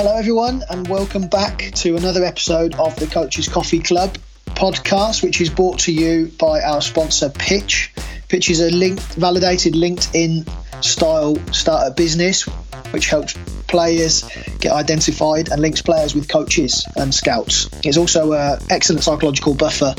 Hello, everyone, and welcome back to another episode of the Coaches Coffee Club podcast, which is brought to you by our sponsor, Pitch. Pitch is a linked, validated LinkedIn style start a business which helps players get identified and links players with coaches and scouts. It's also an excellent psychological buffer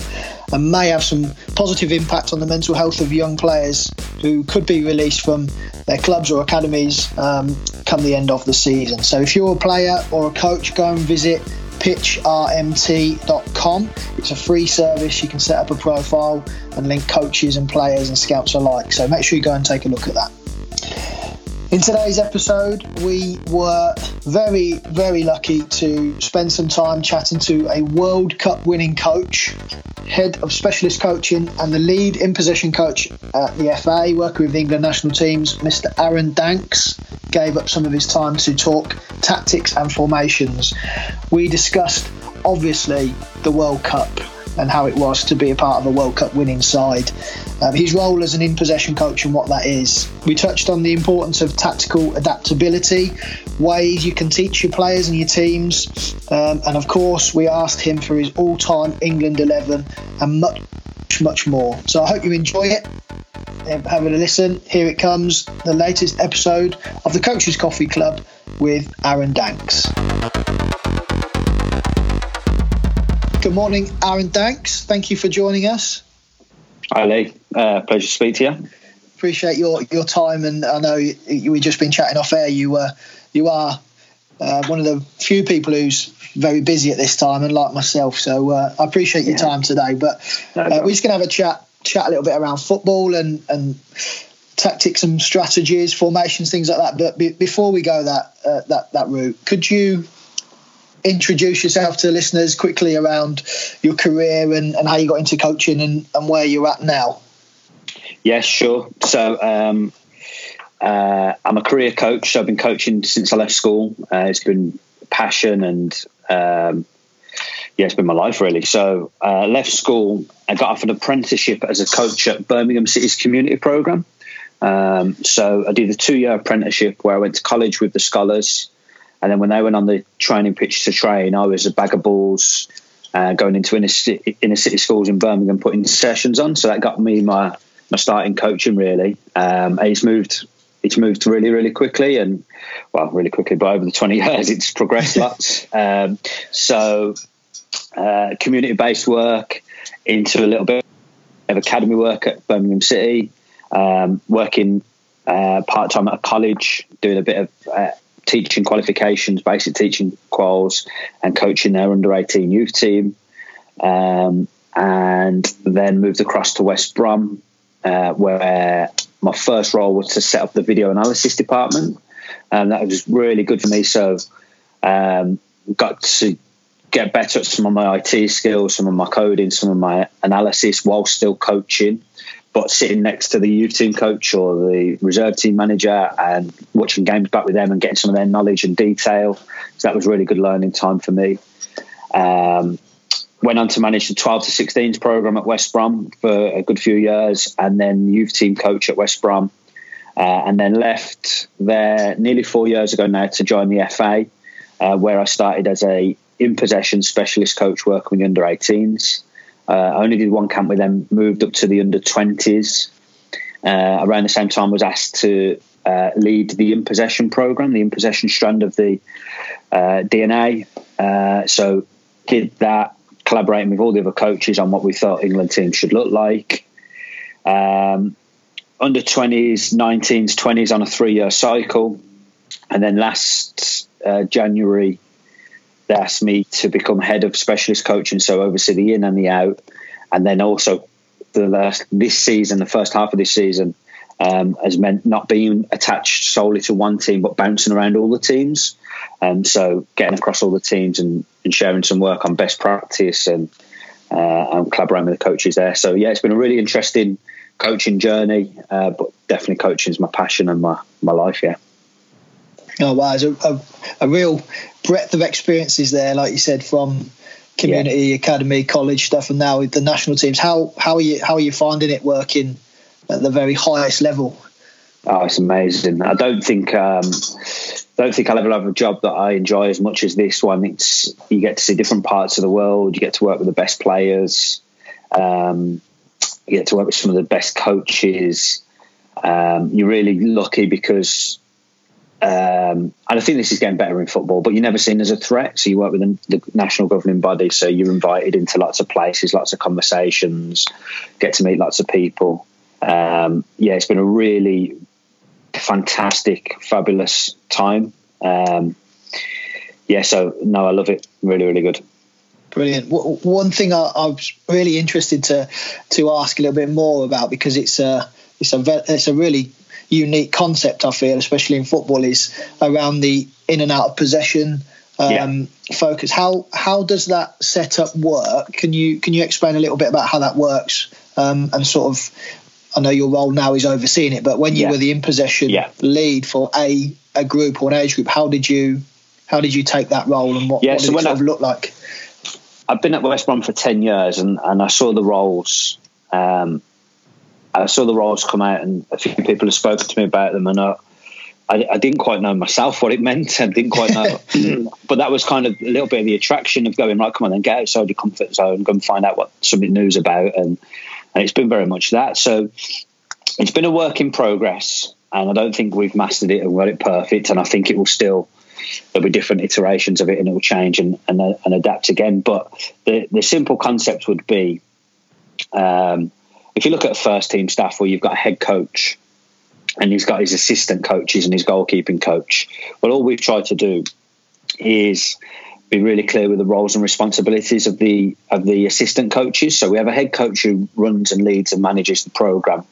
and may have some positive impact on the mental health of young players who could be released from their clubs or academies um, come the end of the season. So if you're a player or a coach, go and visit pitchrmt.com. It's a free service. You can set up a profile and link coaches and players and scouts alike. So make sure you go and take a look at that. In today's episode, we were very, very lucky to spend some time chatting to a World Cup winning coach, head of specialist coaching, and the lead in position coach at the FA, working with the England national teams, Mr. Aaron Danks. Gave up some of his time to talk tactics and formations. We discussed, obviously, the World Cup and how it was to be a part of a World Cup winning side. Um, his role as an in possession coach and what that is. We touched on the importance of tactical adaptability, ways you can teach your players and your teams, um, and of course, we asked him for his all time England 11 and much, much more. So I hope you enjoy it. Having a listen, here it comes the latest episode of the Coaches Coffee Club with Aaron Danks. Good morning, Aaron Danks. Thank you for joining us. Hi, Lee. Uh, pleasure to speak to you. Appreciate your, your time, and I know you, we just been chatting off air. You uh, you are uh, one of the few people who's very busy at this time, and like myself. So uh, I appreciate your yeah. time today. But uh, we're just gonna have a chat chat a little bit around football and and tactics and strategies, formations, things like that. But be, before we go that uh, that that route, could you introduce yourself to listeners quickly around your career and, and how you got into coaching and, and where you're at now? Yes, sure. So um, uh, I'm a career coach. So I've been coaching since I left school. Uh, it's been passion and um, yeah, it's been my life really. So uh, left school. I got off an apprenticeship as a coach at Birmingham City's community program. Um, so I did a two-year apprenticeship where I went to college with the scholars and then when they went on the training pitch to train, I was a bag of balls uh, going into inner city, inner city schools in Birmingham, putting sessions on. So that got me my my starting coaching really. Um, it's moved it's moved really really quickly and well really quickly. But over the twenty years, it's progressed lots. Um, so uh, community based work into a little bit of academy work at Birmingham City, um, working uh, part time at a college, doing a bit of uh, teaching qualifications, basic teaching quals, and coaching their under 18 youth team. Um, and then moved across to West Brom, uh, where my first role was to set up the video analysis department. And that was really good for me. So, um, got to get better at some of my IT skills, some of my coding, some of my analysis while still coaching but sitting next to the youth team coach or the reserve team manager and watching games back with them and getting some of their knowledge and detail. So that was really good learning time for me. Um, went on to manage the 12 to 16s program at West Brom for a good few years and then youth team coach at West Brom. Uh, and then left there nearly four years ago now to join the FA, uh, where I started as a in possession specialist coach working with the under 18s. Uh, I only did one camp with them, moved up to the under 20s. Uh, around the same time, was asked to uh, lead the in possession program, the in possession strand of the uh, DNA. Uh, so did that, collaborating with all the other coaches on what we thought England teams should look like. Um, under 20s, 19s, 20s on a three year cycle. And then last uh, January, they asked me to become head of specialist coaching, so oversee the in and the out, and then also the last this season, the first half of this season, um, has meant not being attached solely to one team, but bouncing around all the teams. And so getting across all the teams and, and sharing some work on best practice and, uh, and collaborating with the coaches there. So yeah, it's been a really interesting coaching journey, uh, but definitely coaching is my passion and my, my life. Yeah. Oh wow, there's a, a, a, real breadth of experiences there, like you said, from community, yeah. academy, college stuff, and now with the national teams. How how are you how are you finding it working at the very highest level? Oh, it's amazing. I don't think um, don't think I'll ever have a job that I enjoy as much as this one. It's you get to see different parts of the world. You get to work with the best players. Um, you get to work with some of the best coaches. Um, you're really lucky because, um, and I think this is getting better in football. But you're never seen as a threat. So you work with the, national governing body, so you're invited into lots of places, lots of conversations, get to meet lots of people. Um, yeah, it's been a really fantastic, fabulous time. Um, yeah, so no, I love it. Really, really good. Brilliant. One thing I, I, was really interested to to ask a little bit more about because it's a it's a it's a really unique concept. I feel, especially in football, is around the in and out of possession um, yeah. focus. How how does that setup work? Can you can you explain a little bit about how that works um, and sort of I know your role now is overseeing it, but when you yeah. were the in possession yeah. lead for a a group or an age group, how did you how did you take that role and what, yeah, what did so it sort I, of look like? I've been at West Brom for ten years, and, and I saw the roles. Um, I saw the roles come out, and a few people have spoken to me about them, and I, I, I didn't quite know myself what it meant. I didn't quite know, but that was kind of a little bit of the attraction of going right. Come on, then get outside your comfort zone, go and find out what something new's about, and and it's been very much that. So it's been a work in progress, and I don't think we've mastered it and got it perfect. And I think it will still there'll be different iterations of it, and it will change and and, uh, and adapt again. But the the simple concept would be, um, if you look at first team staff where you've got a head coach. And he's got his assistant coaches and his goalkeeping coach. Well, all we've tried to do is be really clear with the roles and responsibilities of the of the assistant coaches. So we have a head coach who runs and leads and manages the program,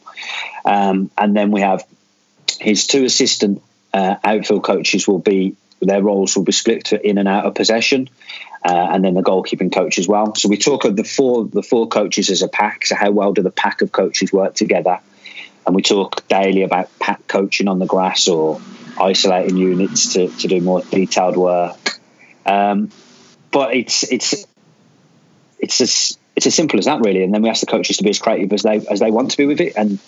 um, and then we have his two assistant uh, outfield coaches will be their roles will be split to in and out of possession, uh, and then the goalkeeping coach as well. So we talk of the four the four coaches as a pack. So how well do the pack of coaches work together? And we talk daily about pack coaching on the grass or isolating units to, to do more detailed work um, but it's it's it's as it's as simple as that really. And then we ask the coaches to be as creative as they as they want to be with it, and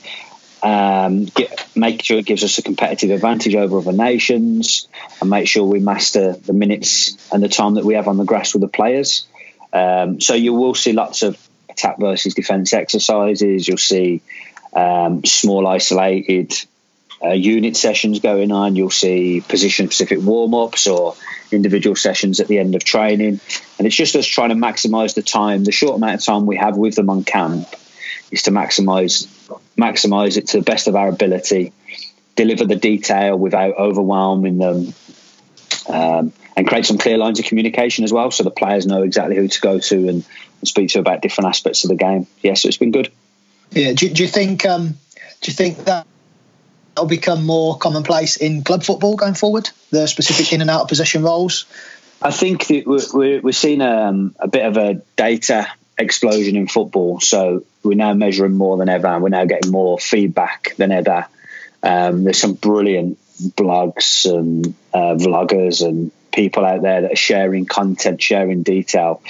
um, get, make sure it gives us a competitive advantage over other nations, and make sure we master the minutes and the time that we have on the grass with the players. Um, so you will see lots of attack versus defence exercises. You'll see um, small isolated uh, unit sessions going on. You'll see position specific warm ups or individual sessions at the end of training. And it's just us trying to maximize the time, the short amount of time we have with them on camp is to maximize maximize it to the best of our ability, deliver the detail without overwhelming them. Um, and create some clear lines of communication as well, so the players know exactly who to go to and, and speak to about different aspects of the game. Yes, yeah, so it's been good. Yeah, do, do you think? Um, do you think that will become more commonplace in club football going forward? The specific in and out of possession roles. I think we're, we're seeing um, a bit of a data explosion in football. So we're now measuring more than ever. We're now getting more feedback than ever. Um, there's some brilliant blogs and uh, vloggers and people out there that are sharing content, sharing detail.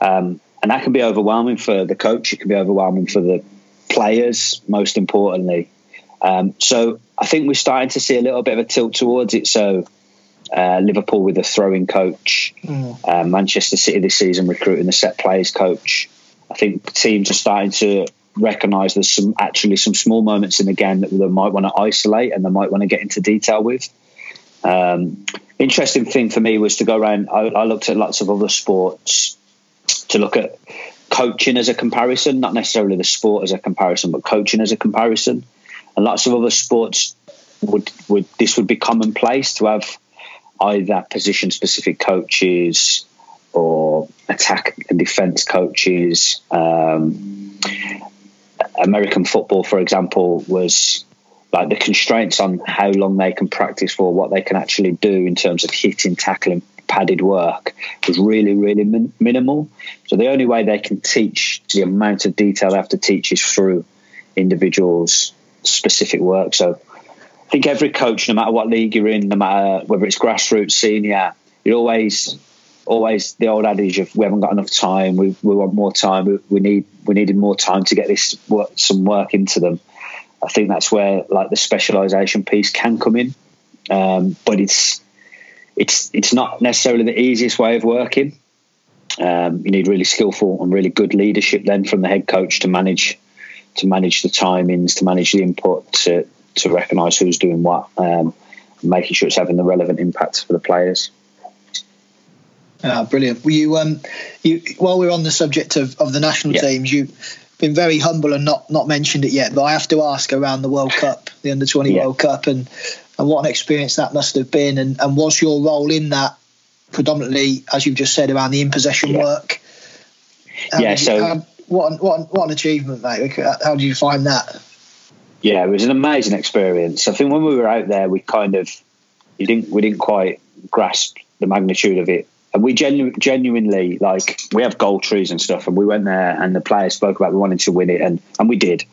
Um, and that can be overwhelming for the coach. It can be overwhelming for the players, most importantly. Um, so I think we're starting to see a little bit of a tilt towards it. So uh, Liverpool with a throwing coach, mm. uh, Manchester City this season recruiting the set players coach. I think teams are starting to recognise there's some actually some small moments in the game that they might want to isolate and they might want to get into detail with. Um, interesting thing for me was to go around. I, I looked at lots of other sports to look at coaching as a comparison, not necessarily the sport as a comparison, but coaching as a comparison and lots of other sports would would this would be commonplace to have either position specific coaches or attack and defense coaches. Um, American football, for example, was like the constraints on how long they can practice for, what they can actually do in terms of hitting, tackling, padded work was really, really min- minimal. So the only way they can teach the amount of detail they have to teach is through individuals specific work. So think every coach, no matter what league you're in, no matter whether it's grassroots, senior, you always always the old adage of we haven't got enough time, we, we want more time, we, we need we needed more time to get this work, some work into them. I think that's where like the specialisation piece can come in, um, but it's it's it's not necessarily the easiest way of working. Um, you need really skillful and really good leadership then from the head coach to manage to manage the timings, to manage the input, to to recognise who's doing what, um, making sure it's having the relevant impact for the players. Ah, brilliant. Were you um, you while we're on the subject of, of the national yeah. teams, you've been very humble and not not mentioned it yet, but I have to ask around the World Cup, the Under Twenty yeah. World Cup, and and what an experience that must have been, and and was your role in that predominantly, as you've just said, around the in possession yeah. work? How yeah. So. How, what an, what an, what an achievement, mate! How did you find that? Yeah, it was an amazing experience. I think when we were out there, we kind of we didn't we didn't quite grasp the magnitude of it and we genu- genuinely like we have goal trees and stuff and we went there and the players spoke about we wanted to win it and and we did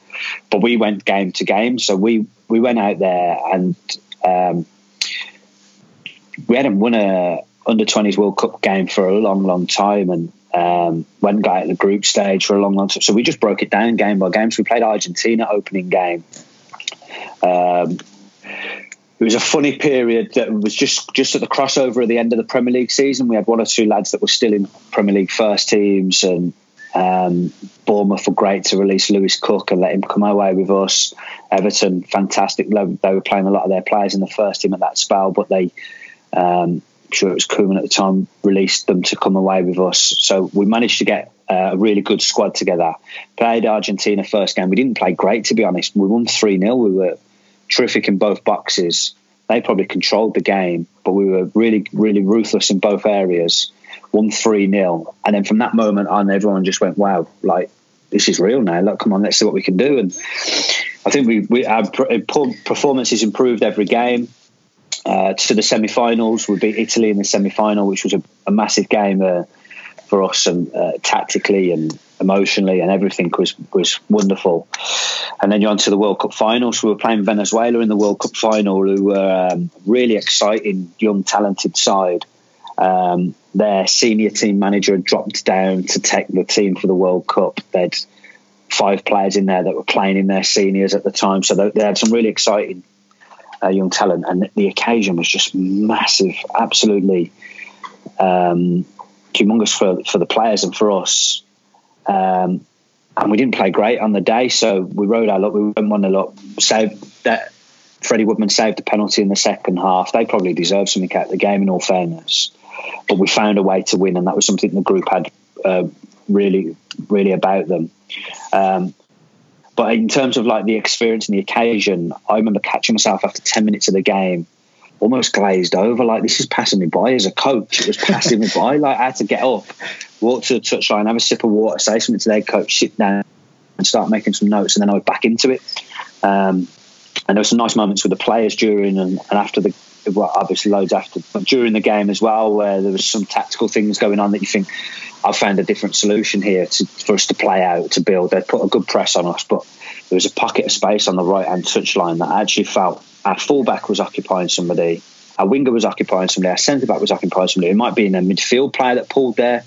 but we went game to game so we we went out there and um, we hadn't won a under 20s world cup game for a long long time and um, went and got out the group stage for a long long time so we just broke it down game by game so we played argentina opening game um, it was a funny period that was just just at the crossover at the end of the Premier League season. We had one or two lads that were still in Premier League first teams, and um, Bournemouth were great to release Lewis Cook and let him come away with us. Everton, fantastic. They were playing a lot of their players in the first team at that spell, but they, um, sure it was Koeman at the time, released them to come away with us. So we managed to get uh, a really good squad together. Played Argentina first game. We didn't play great, to be honest. We won 3 0. We were terrific in both boxes. They probably controlled the game, but we were really, really ruthless in both areas. Won 3 0. And then from that moment on, everyone just went, wow, like, this is real now. Look, come on, let's see what we can do. And I think we, we our performances improved every game. Uh, to the semi-finals, we beat Italy in the semi-final, which was a, a massive game uh, for us and uh, tactically and emotionally, and everything was was wonderful. And then you're on to the World Cup final. So we were playing Venezuela in the World Cup final, who were um, really exciting, young, talented side. Um, their senior team manager had dropped down to take the team for the World Cup. They'd five players in there that were playing in their seniors at the time, so they, they had some really exciting uh, young talent. And the occasion was just massive, absolutely um, humongous for for the players and for us. Um, and we didn't play great on the day, so we rode our luck. We went one nil up. Saved that Freddie Woodman saved the penalty in the second half. They probably deserved something out of the game, in all fairness. But we found a way to win, and that was something the group had uh, really, really about them. Um, but in terms of like the experience and the occasion, I remember catching myself after ten minutes of the game almost glazed over. Like this is passing me by as a coach. It was passing me by. Like I had to get up, walk to the touchline, have a sip of water, say something to their coach, sit down, and start making some notes, and then I was back into it. Um, and there were some nice moments with the players during and, and after the well, obviously loads after, but during the game as well, where there was some tactical things going on that you think I've found a different solution here to, for us to play out to build. They put a good press on us, but there was a pocket of space on the right hand touchline that I actually felt our fullback was occupying somebody, our winger was occupying somebody, our centre back was occupying somebody. It might be in a midfield player that pulled there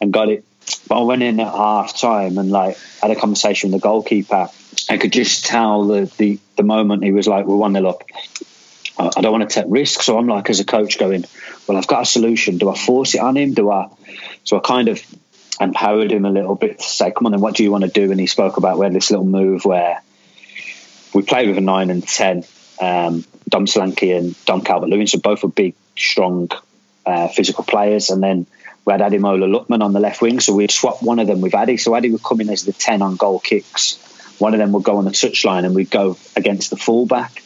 and got it. But I went in at half time and like had a conversation with the goalkeeper. I could just tell the the, the moment he was like, "We're one nil up." I don't want to take risks, so I'm like, as a coach, going, "Well, I've got a solution. Do I force it on him? Do I?" So I kind of empowered him a little bit to say, "Come on, then, what do you want to do?" And he spoke about we had this little move where we played with a nine and ten, um, Dom Solanke and Dom Calvert Lewin. So both were big, strong, uh, physical players. And then we had Ademola Lookman on the left wing. So we'd swap one of them with Addy. So Addy would come in as the 10 on goal kicks. One of them would go on the touchline and we'd go against the fullback.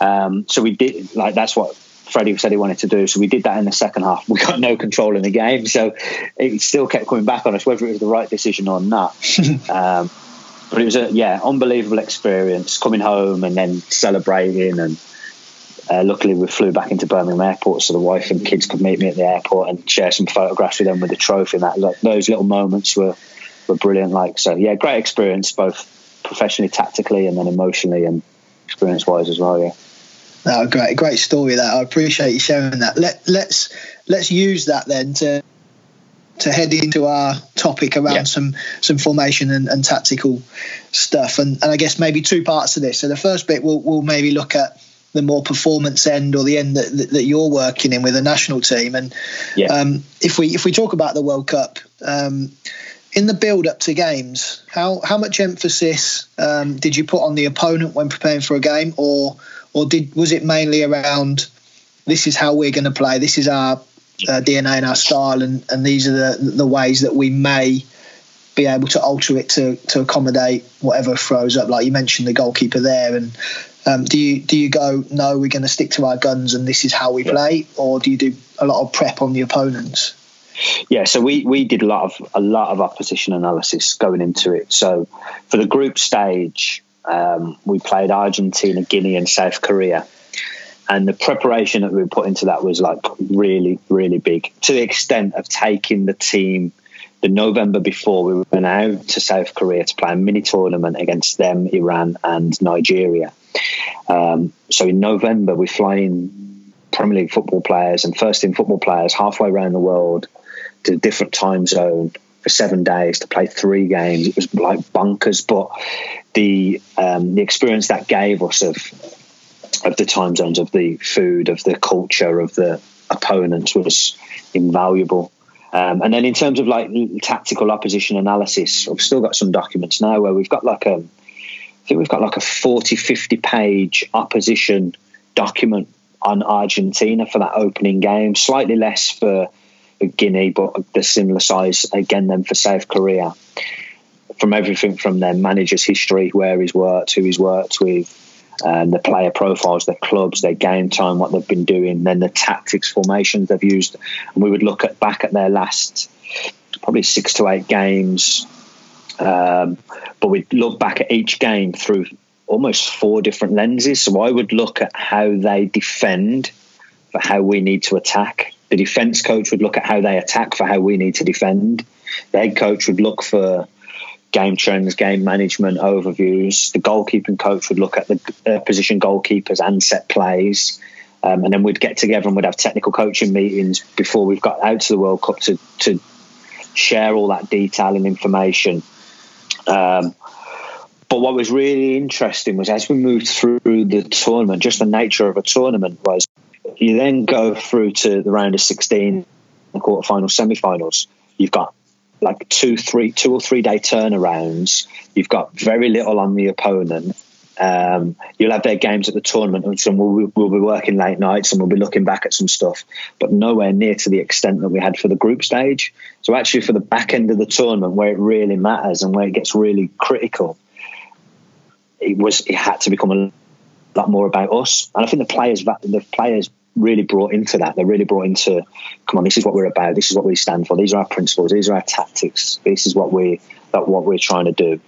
Um, so we did, like, that's what Freddie said he wanted to do. So we did that in the second half. We got no control in the game. So it still kept coming back on us, whether it was the right decision or not. um, but it was a yeah unbelievable experience coming home and then celebrating and uh, luckily we flew back into Birmingham Airport so the wife and kids could meet me at the airport and share some photographs with them with the trophy and that like, those little moments were were brilliant like so yeah great experience both professionally tactically and then emotionally and experience wise as well yeah Oh, great, great story. That I appreciate you sharing that. Let let's let's use that then to to head into our topic around yeah. some some formation and, and tactical stuff. And, and I guess maybe two parts of this. So the first bit we'll, we'll maybe look at the more performance end or the end that, that you're working in with a national team. And yeah. um, if we if we talk about the World Cup, um, in the build up to games, how how much emphasis um, did you put on the opponent when preparing for a game, or or did was it mainly around this is how we're going to play, this is our uh, DNA and our style, and, and these are the the ways that we may be able to alter it to to accommodate whatever throws up. Like you mentioned, the goalkeeper there, and um, do you do you go no, we're going to stick to our guns, and this is how we play, or do you do a lot of prep on the opponents? Yeah, so we, we did a lot of a lot of opposition analysis going into it. So for the group stage, um, we played Argentina, Guinea, and South Korea, and the preparation that we put into that was like really really big to the extent of taking the team the November before we went out to South Korea to play a mini tournament against them, Iran, and Nigeria. Um, so in November we fly in Premier League football players and first team football players halfway around the world to a different time zone for seven days to play three games. It was like bunkers, but the um, the experience that gave us of of the time zones, of the food, of the culture, of the opponents was invaluable. Um, and then in terms of like tactical opposition analysis, I've still got some documents now where we've got like a, I think we've got like a 40, 50 page opposition document on Argentina for that opening game, slightly less for Guinea, but the similar size again then for South Korea. From everything from their manager's history, where he's worked, who he's worked with, um, the player profiles, their clubs, their game time, what they've been doing, then the tactics formations they've used, and we would look at back at their last probably six to eight games, um, but we'd look back at each game through almost four different lenses. So I would look at how they defend for how we need to attack. The defense coach would look at how they attack for how we need to defend. The head coach would look for game trends, game management overviews. The goalkeeping coach would look at the uh, position goalkeepers and set plays. Um, and then we'd get together and we'd have technical coaching meetings before we've got out to the World Cup to, to share all that detail and information. Um, but what was really interesting was as we moved through the tournament, just the nature of a tournament was you then go through to the round of 16, the quarterfinals, semi-finals. You've got like two, three, two or three day turnarounds. You've got very little on the opponent. Um, you'll have their games at the tournament, and some we'll, we'll, be working late nights and we'll be looking back at some stuff, but nowhere near to the extent that we had for the group stage. So, actually, for the back end of the tournament, where it really matters and where it gets really critical, it was it had to become a lot more about us. And I think the players, the players really brought into that. They're really brought into, come on, this is what we're about. This is what we stand for. These are our principles. These are our tactics. This is what we that what we're trying to do.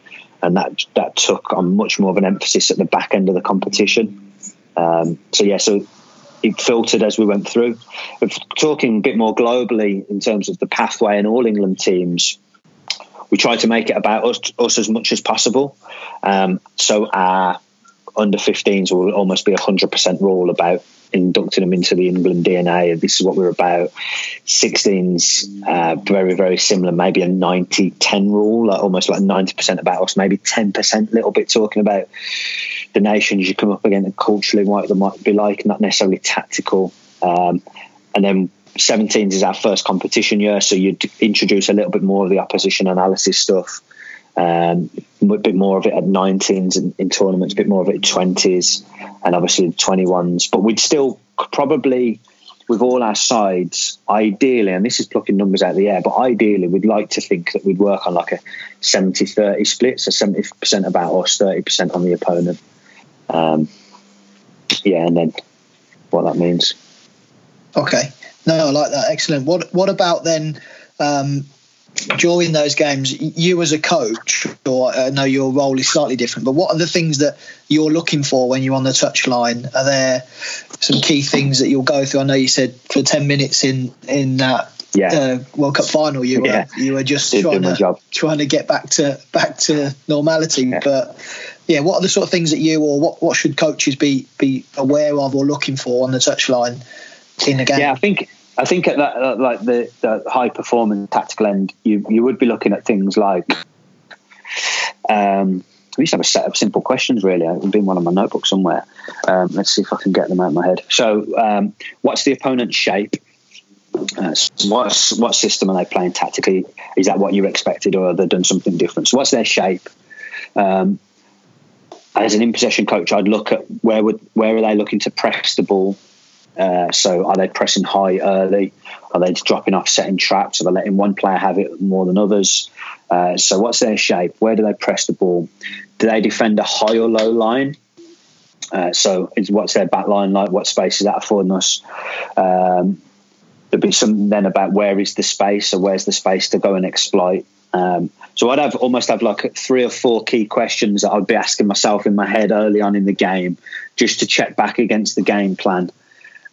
And that that took on much more of an emphasis at the back end of the competition. Um, so yeah, so it filtered as we went through. If talking a bit more globally in terms of the pathway and all England teams, we try to make it about us, us as much as possible. Um, so our under 15s will almost be a 100% rule about inducting them into the England DNA. This is what we're about. 16s, uh, very, very similar, maybe a 90 10 rule, like almost like 90% about us, maybe 10% little bit talking about the nations you come up against culturally what they might be like, not necessarily tactical. Um, and then 17s is our first competition year, so you'd introduce a little bit more of the opposition analysis stuff. Um, a bit more of it at 19s in, in tournaments, a bit more of it at 20s, and obviously 21s. But we'd still probably, with all our sides, ideally, and this is plucking numbers out of the air, but ideally, we'd like to think that we'd work on like a 70 30 split, so 70% about us, 30% on the opponent. Um, yeah, and then what that means. Okay. No, I like that. Excellent. What What about then? Um, during those games, you as a coach, or I know your role is slightly different, but what are the things that you're looking for when you're on the touchline? Are there some key things that you'll go through? I know you said for ten minutes in in that yeah. uh, World Cup final, you were you were just Did trying to trying to get back to back to normality. Yeah. But yeah, what are the sort of things that you or what what should coaches be be aware of or looking for on the touchline in the game? Yeah, I think I think at that, like the, the high performance tactical end, you you would be looking at things like um, we used to have a set of simple questions. Really, it'd been one of my notebooks somewhere. Um, let's see if I can get them out of my head. So, um, what's the opponent's shape? Uh, what's what system are they playing tactically? Is that what you expected, or have they done something different? So, what's their shape? Um, as an in possession coach, I'd look at where would where are they looking to press the ball. Uh, so, are they pressing high early? Are they dropping off, setting traps? Are they letting one player have it more than others? Uh, so, what's their shape? Where do they press the ball? Do they defend a high or low line? Uh, so, what's their back line like? What space is that affording us? Um, there'll be something then about where is the space or where's the space to go and exploit. Um, so I'd have almost have like three or four key questions that I'd be asking myself in my head early on in the game, just to check back against the game plan,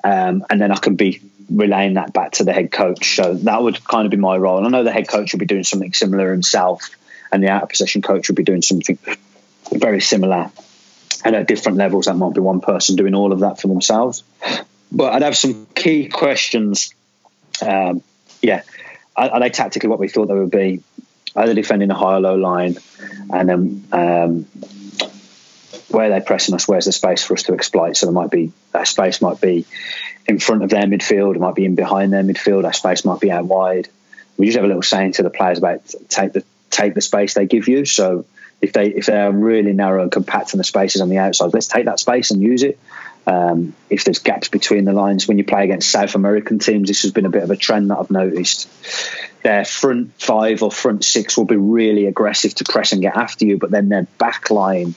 um, and then I can be relaying that back to the head coach. So that would kind of be my role. I know the head coach will be doing something similar himself, and the out of possession coach will be doing something very similar. And at different levels, that might be one person doing all of that for themselves. But I'd have some key questions um, yeah, are, are, they tactically what we thought they would be? Are they defending a high or low line? And then um, where they're pressing us? Where's the space for us to exploit? So there might be that space might be in front of their midfield, it might be in behind their midfield. That space might be out wide. We just have a little saying to the players about take the take the space they give you. So if they if they're really narrow and compact in the spaces on the outside, let's take that space and use it. Um, if there's gaps between the lines when you play against South American teams, this has been a bit of a trend that I've noticed. Their front five or front six will be really aggressive to press and get after you, but then their back line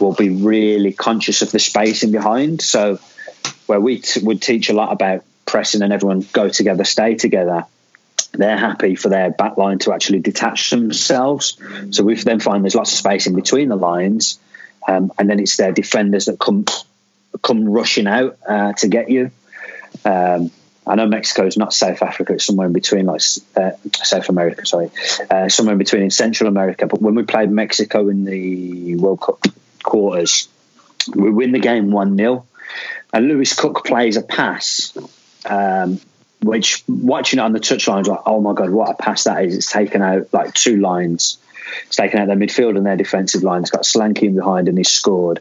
will be really conscious of the space in behind. So, where we t- would teach a lot about pressing and everyone go together, stay together, they're happy for their back line to actually detach themselves. So, we then find there's lots of space in between the lines. Um, and then it's their defenders that come come rushing out uh, to get you. Um, I know Mexico is not South Africa; it's somewhere in between, like uh, South America. Sorry, uh, somewhere in between in Central America. But when we played Mexico in the World Cup quarters, we win the game one 0 and Lewis Cook plays a pass. Um, which watching it on the touchline like, oh my god, what a pass that is! It's taken out like two lines. It's taken out their midfield and their defensive line. It's got Solanke in behind, and he's scored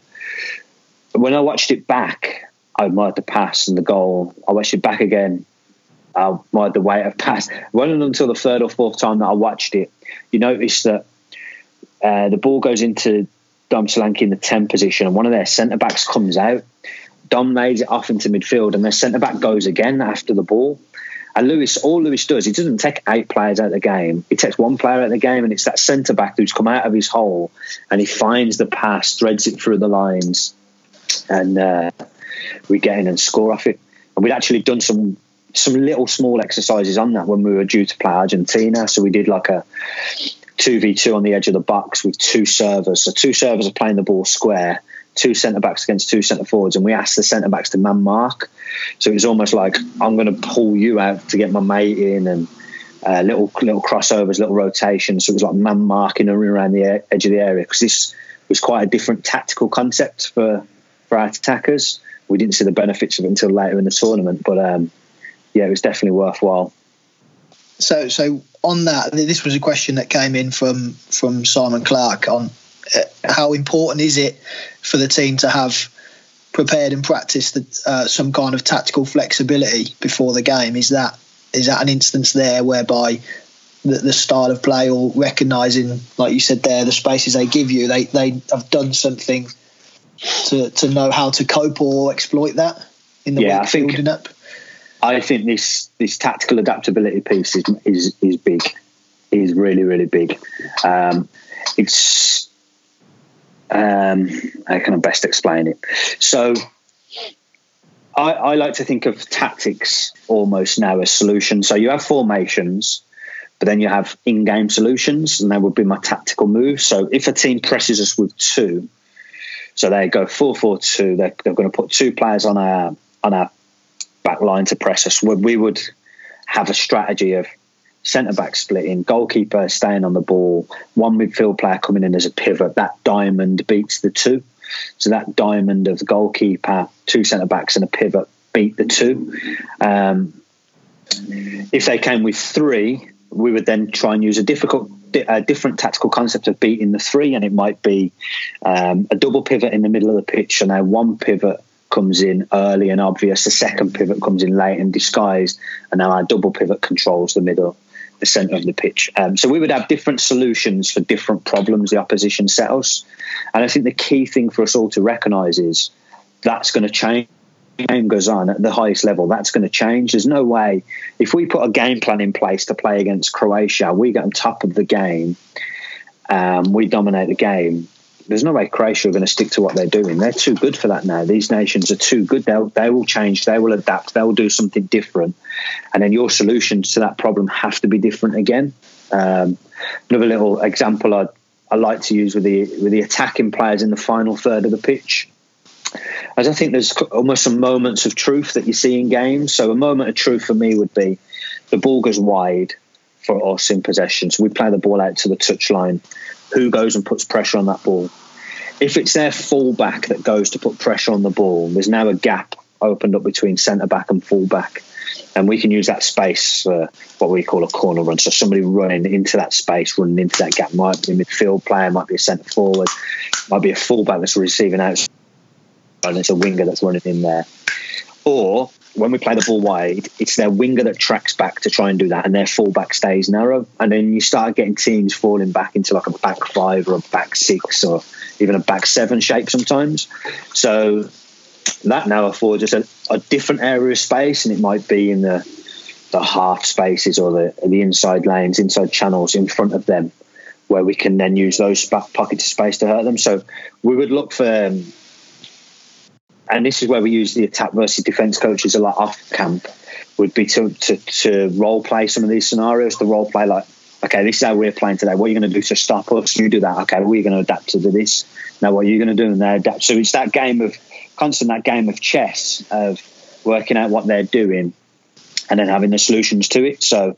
when I watched it back, I admired the pass and the goal. I watched it back again. I admired the weight of pass. It wasn't until the third or fourth time that I watched it, you notice that uh, the ball goes into Dom Solanke in the 10 position, and one of their centre backs comes out. Dom lays it off into midfield, and their centre back goes again after the ball. And Lewis, all Lewis does, he doesn't take eight players out of the game. He takes one player out of the game, and it's that centre back who's come out of his hole, and he finds the pass, threads it through the lines, and uh, we get in and score off it. And we'd actually done some some little small exercises on that when we were due to play Argentina. So we did like a two v two on the edge of the box with two servers. So two servers are playing the ball square, two centre backs against two centre forwards, and we asked the centre backs to man mark. So it was almost like I'm going to pull you out to get my mate in, and uh, little little crossovers, little rotations. So it was like man marking around the edge of the area because this was quite a different tactical concept for for our attackers. We didn't see the benefits of it until later in the tournament, but um, yeah, it was definitely worthwhile. So, so on that, this was a question that came in from from Simon Clark on uh, how important is it for the team to have prepared and practiced uh, some kind of tactical flexibility before the game? Is that is that an instance there whereby the, the style of play or recognizing, like you said there, the spaces they give you, they they have done something to, to know how to cope or exploit that in the yeah, week think, building up? I think this this tactical adaptability piece is is, is big, is really really big. Um, it's um, how can I best explain it? So. I, I like to think of tactics almost now as solutions. So you have formations, but then you have in-game solutions, and that would be my tactical move. So if a team presses us with two, so they go four four two. They're, they're going to put two players on our on our back line to press us. We would have a strategy of centre back splitting, goalkeeper staying on the ball, one midfield player coming in as a pivot. That diamond beats the two. So that diamond of the goalkeeper, two centre backs, and a pivot beat the two. Um, if they came with three, we would then try and use a difficult a different tactical concept of beating the three, and it might be um, a double pivot in the middle of the pitch, and now one pivot comes in early and obvious, the second pivot comes in late and disguised, and now our double pivot controls the middle, the centre of the pitch. Um, so we would have different solutions for different problems the opposition set us, and I think the key thing for us all to recognise is that's going to change game goes on at the highest level, that's going to change. There's no way if we put a game plan in place to play against Croatia, we get on top of the game, um, we dominate the game. There's no way Croatia are going to stick to what they're doing. They're too good for that now. These nations are too good. They'll, they will change. They will adapt. They'll do something different. And then your solutions to that problem have to be different again. Um, another little example I I like to use with the with the attacking players in the final third of the pitch as I think there's almost some moments of truth that you see in games. So a moment of truth for me would be the ball goes wide for us in possession. So we play the ball out to the touchline. Who goes and puts pressure on that ball? If it's their fullback that goes to put pressure on the ball, there's now a gap opened up between centre back and fullback. And we can use that space for what we call a corner run. So somebody running into that space, running into that gap, might be a midfield player, might be a centre forward, might be a fullback that's receiving out and it's a winger that's running in there. Or when we play the ball wide, it's their winger that tracks back to try and do that, and their fullback stays narrow. And then you start getting teams falling back into like a back five or a back six or even a back seven shape sometimes. So that now affords us a, a different area of space, and it might be in the the half spaces or the the inside lanes, inside channels in front of them, where we can then use those pockets of space to hurt them. So we would look for. Um, and this is where we use the attack versus defense coaches a lot off camp would be to, to, to role play some of these scenarios to role play like okay this is how we're playing today. What are you going to do to stop us? You do that. Okay we're going to adapt to this. Now what are you going to do? And they adapt so it's that game of constant that game of chess of working out what they're doing and then having the solutions to it. So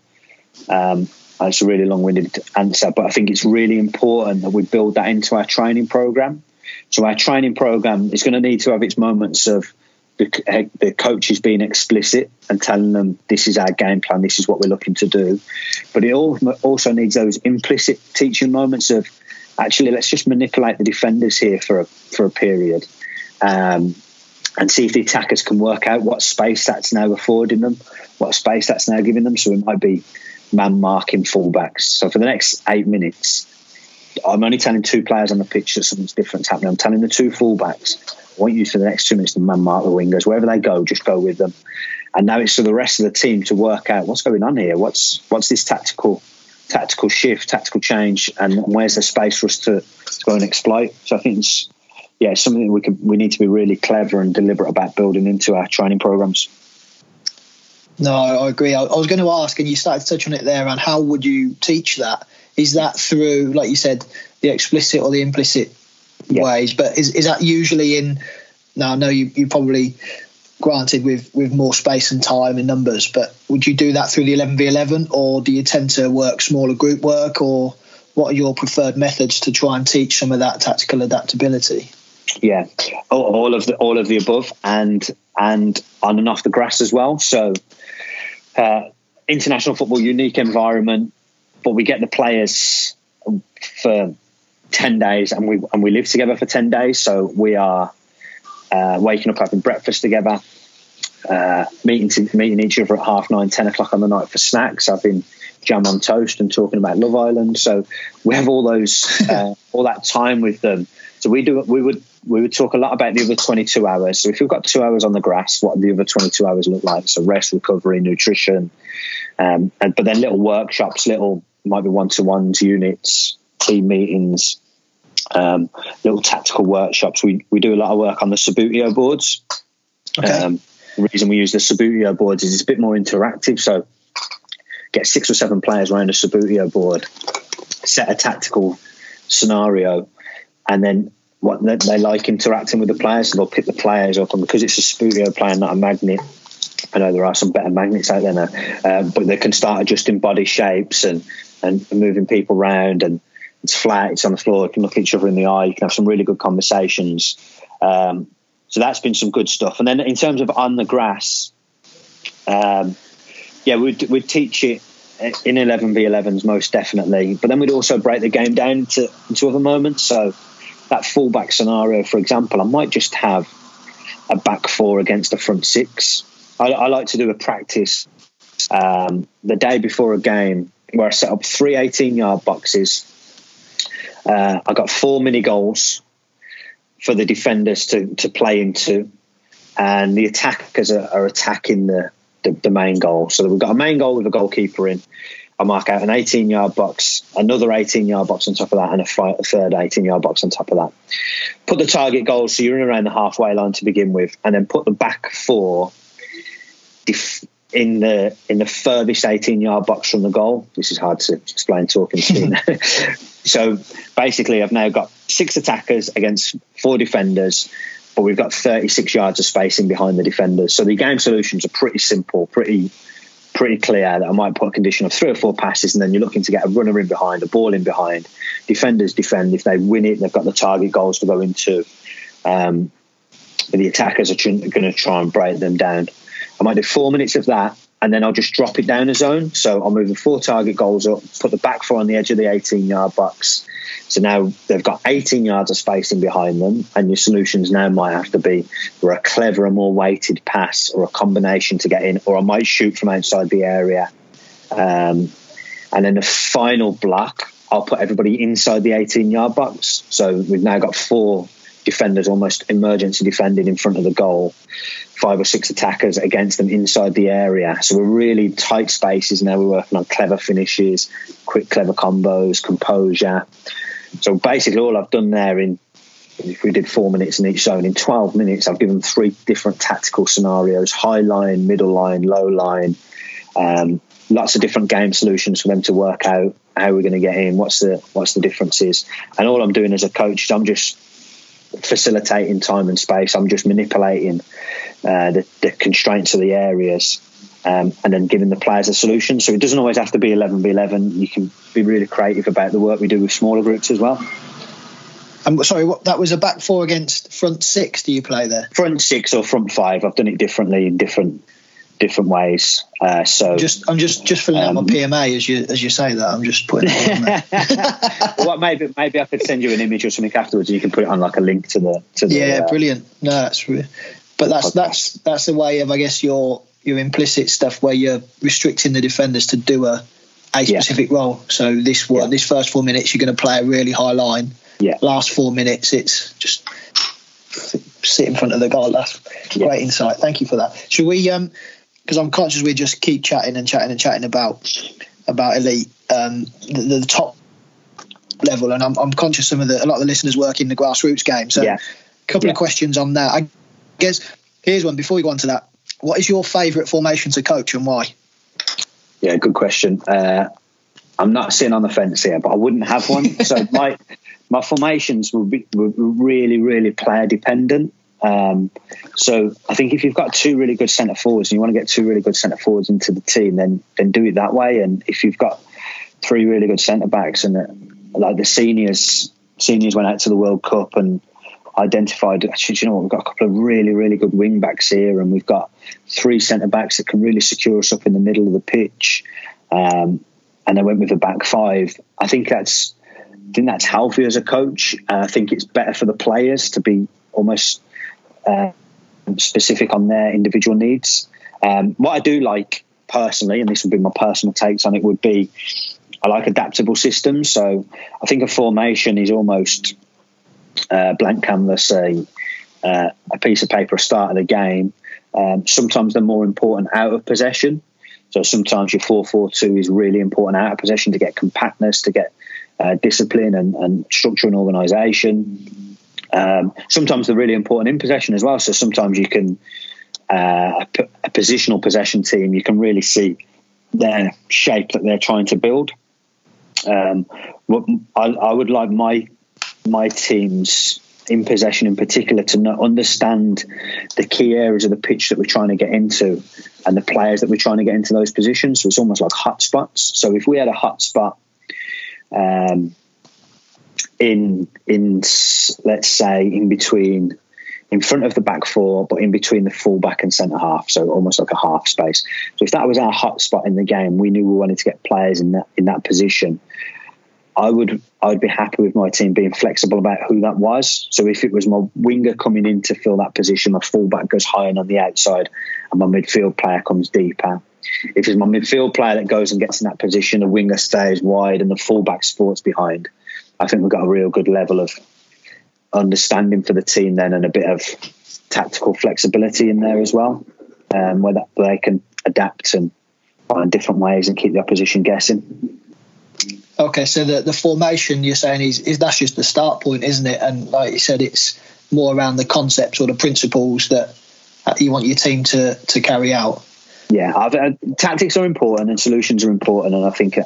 um, that's a really long-winded answer but i think it's really important that we build that into our training program so our training program is going to need to have its moments of the, the coaches being explicit and telling them this is our game plan, this is what we're looking to do. But it also needs those implicit teaching moments of actually let's just manipulate the defenders here for a for a period. Um, and see if the attackers can work out what space that's now affording them, what space that's now giving them. So it might be man marking fullbacks. So for the next eight minutes, I'm only telling two players on the pitch that something's different's happening. I'm telling the two fullbacks, I want you for the next two minutes to man mark the wingers. Wherever they go, just go with them. And now it's for the rest of the team to work out what's going on here. What's what's this tactical tactical shift, tactical change, and where's the space for us to, to go and exploit? So I think it's yeah, it's something we can we need to be really clever and deliberate about building into our training programs. No, I agree. I, was going to ask, and you started to touch on it there. And how would you teach that? Is that through, like you said, the explicit or the implicit yeah. ways? But is, is that usually in? Now I know you you probably granted with with more space and time and numbers, but would you do that through the eleven v eleven, or do you tend to work smaller group work, or what are your preferred methods to try and teach some of that tactical adaptability? Yeah, all of the all of the above, and and on and off the grass as well. So, uh, international football, unique environment, but we get the players for 10 days and we and we live together for 10 days. So we are uh, waking up having breakfast together uh, meeting to, meeting each other at half nine 10 o'clock on the night for snacks I've been jam on toast and talking about Love Island. So we have all those uh, all that time with them so we do we would we would talk a lot about the other 22 hours so if you've got two hours on the grass what the other 22 hours look like so rest recovery nutrition um, and but then little workshops little might be one to ones, units, team meetings, um, little tactical workshops. We we do a lot of work on the Subbuteo boards. Okay. Um, the reason we use the Subbuteo boards is it's a bit more interactive. So get six or seven players around a Subbuteo board, set a tactical scenario, and then what they like interacting with the players. So they'll pick the players up, and because it's a Subbuteo player, not a magnet. I know there are some better magnets out there now, uh, but they can start adjusting body shapes and and moving people around and it's flat, it's on the floor, you can look each other in the eye, you can have some really good conversations. Um, so that's been some good stuff. And then in terms of on the grass, um, yeah, we'd, we'd teach it in 11 v 11s most definitely. But then we'd also break the game down into, into other moments. So that fullback scenario, for example, I might just have a back four against a front six. I, I like to do a practice um, the day before a game where I set up three 18 yard boxes. Uh, I got four mini goals for the defenders to, to play into, and the attackers are, are attacking the, the, the main goal. So we've got a main goal with a goalkeeper in. I mark out an 18 yard box, another 18 yard box on top of that, and a, third 18 yard box on top of that. Put the target goal so you're in around the halfway line to begin with, and then put the back four in the in the furthest 18 yard box from the goal. This is hard to explain talking to so basically, I've now got six attackers against four defenders, but we've got 36 yards of spacing behind the defenders. So the game solutions are pretty simple, pretty pretty clear that I might put a condition of three or four passes, and then you're looking to get a runner in behind, a ball in behind. Defenders defend. If they win it, they've got the target goals to go into. Um, the attackers are going to try and break them down. I might do four minutes of that, and then I'll just drop it down a zone. So I'll move the four target goals up, put the back four on the edge of the 18 yard box. So now they've got 18 yards of spacing behind them, and your solutions now might have to be for a cleverer, more weighted pass or a combination to get in, or I might shoot from outside the area. Um, and then the final block, I'll put everybody inside the 18 yard box. So we've now got four defenders almost emergency defending in front of the goal, five or six attackers against them inside the area. So we're really tight spaces now. We're working on clever finishes, quick, clever combos, composure. So basically, all I've done there in if we did four minutes in each zone, in 12 minutes, I've given three different tactical scenarios high line, middle line, low line. Um, lots of different game solutions for them to work out how we're going to get in, what's the what's the differences. And all I'm doing as a coach is I'm just facilitating time and space. I'm just manipulating uh, the, the, constraints of the areas um, and then giving the players a solution. So it doesn't always have to be 11 v 11. You can be really creative about the work we do with smaller groups as well. I'm sorry, what, that was a back four against front six. Do you play there? Front six or front five. I've done it differently in different different ways. Uh, so just I'm just just filling um, out my um, PMA as you as you say that. I'm just putting it on there. well, maybe maybe I could send you an image or something afterwards, and you can put it on like a link to the to the. Yeah, uh, brilliant. No, that's but that's podcast. that's that's the way of I guess your your implicit stuff where you're restricting the defenders to do a a specific yeah. role. So this yeah. this first four minutes you're going to play a really high line. Yeah. Last four minutes it's just sit in front of the goal. That's yeah. great insight. Thank you for that. Should we um because I'm conscious we just keep chatting and chatting and chatting about about elite, um, the, the, top level, and I'm, I'm, conscious some of the a lot of the listeners work in the grassroots game. So, yeah. a couple yeah. of questions on that. I guess here's one before we go on to that. What is your favourite formation to coach and why? Yeah, good question. Uh, I'm not sitting on the fence here, but I wouldn't have one. so my my formations will be really really player dependent. Um, so I think if you've got two really good centre forwards and you want to get two really good centre forwards into the team, then then do it that way. And if you've got three really good centre backs and uh, like the seniors seniors went out to the World Cup and identified actually you know what? We've got a couple of really really good wing backs here and we've got three centre backs that can really secure us up in the middle of the pitch. Um, and they went with a back five. I think that's I think that's healthy as a coach. I think it's better for the players to be almost um, specific on their individual needs. Um, what I do like personally, and this would be my personal takes on it, would be I like adaptable systems. So I think a formation is almost uh, blank canvas, a, uh, a piece of paper, a start of the game. Um, sometimes they're more important out of possession. So sometimes your 4 4 2 is really important out of possession to get compactness, to get uh, discipline and, and structure and organisation. Um, sometimes they're really important in possession as well. So sometimes you can uh, a, positional possession team, you can really see their shape that they're trying to build. Um, I, I, would like my my teams in possession in particular to understand the key areas of the pitch that we're trying to get into and the players that we're trying to get into those positions. So it's almost like hot spots. So if we had a hot spot um, in in let's say in between in front of the back four, but in between the full back and centre half, so almost like a half space. So if that was our hot spot in the game, we knew we wanted to get players in that in that position. I would I would be happy with my team being flexible about who that was. So if it was my winger coming in to fill that position, my fullback goes higher on the outside, and my midfield player comes deeper. If it's my midfield player that goes and gets in that position, the winger stays wide and the fullback sports behind. I think we've got a real good level of understanding for the team then and a bit of tactical flexibility in there as well, um, where, that, they can adapt and find different ways and keep the opposition guessing. Okay, so the, the formation you're saying is, is that's just the start point, isn't it? And like you said, it's more around the concepts or the principles that you want your team to to carry out. Yeah, uh, tactics are important and solutions are important, and I think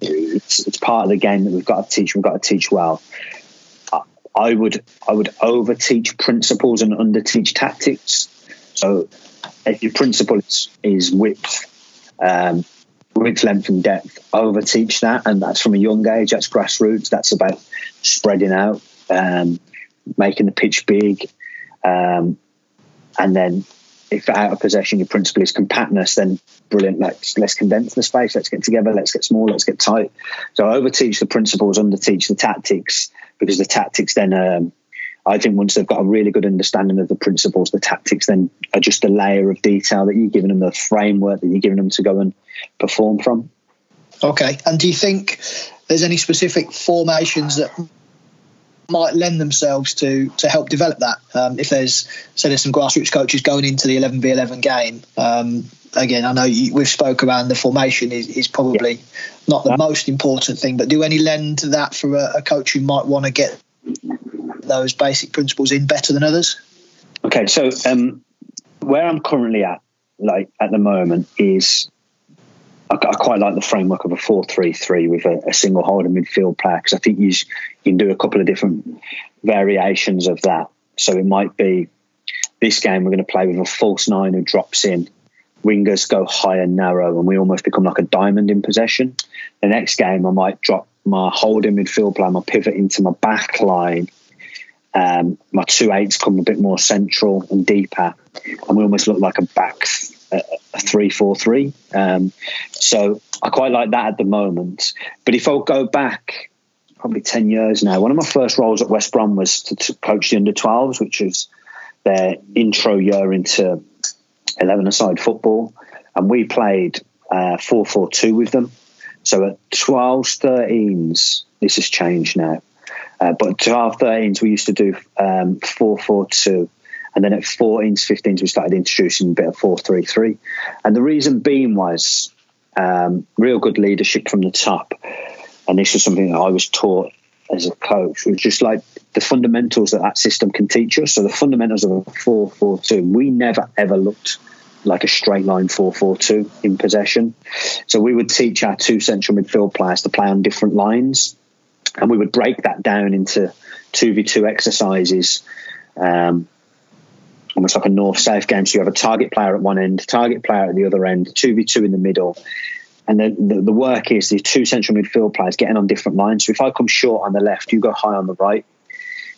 it's, it's part of the game that we've got to teach. We've got to teach well. I would I would over teach principles and under teach tactics. So if your principle is, is width, um, width, length, and depth, over teach that, and that's from a young age. That's grassroots. That's about spreading out, um, making the pitch big, um, and then if out of possession your principle is compactness, then brilliant. Let's let's condense the space. Let's get together. Let's get small. Let's get tight. So over teach the principles, underteach the tactics, because the tactics then. Um, I think once they've got a really good understanding of the principles, the tactics then are just a layer of detail that you're giving them, the framework that you're giving them to go and perform from. Okay. And do you think there's any specific formations that might lend themselves to to help develop that. Um, if there's say there's some grassroots coaches going into the 11v11 game. Um, again, I know you, we've spoke around the formation is, is probably yeah. not the most important thing, but do any lend to that for a, a coach who might want to get those basic principles in better than others? Okay, so um, where I'm currently at, like at the moment, is I, quite like the framework of a four-three-three with a, a single holding midfield player because I think you, can do a couple of different variations of that. So it might be this game we're going to play with a false nine who drops in, wingers go high and narrow, and we almost become like a diamond in possession. The next game I might drop my holding midfield player, my pivot into my back line. Um, my two eights come a bit more central and deeper, and we almost look like a back three four three. Um, so I quite like that at the moment. But if I go back probably ten years now, one of my first roles at West Brom was to, to coach the under 12s, which was their intro year into eleven aside football, and we played uh, four four two with them. So at 12s, 13s, this has changed now. Uh, but 12, 13s, we used to do um, 4 4 2 and then at 14s, 15s, we started introducing a bit of 433. And the reason being was um, real good leadership from the top. And this was something that I was taught as a coach, was just like the fundamentals that that system can teach us. So the fundamentals of a 442, we never ever looked like a straight line 442 in possession. So we would teach our two central midfield players to play on different lines. And we would break that down into 2v2 exercises. Um, almost like a north south game. So you have a target player at one end, target player at the other end, 2v2 in the middle. And the, the, the, work is the two central midfield players getting on different lines. So if I come short on the left, you go high on the right.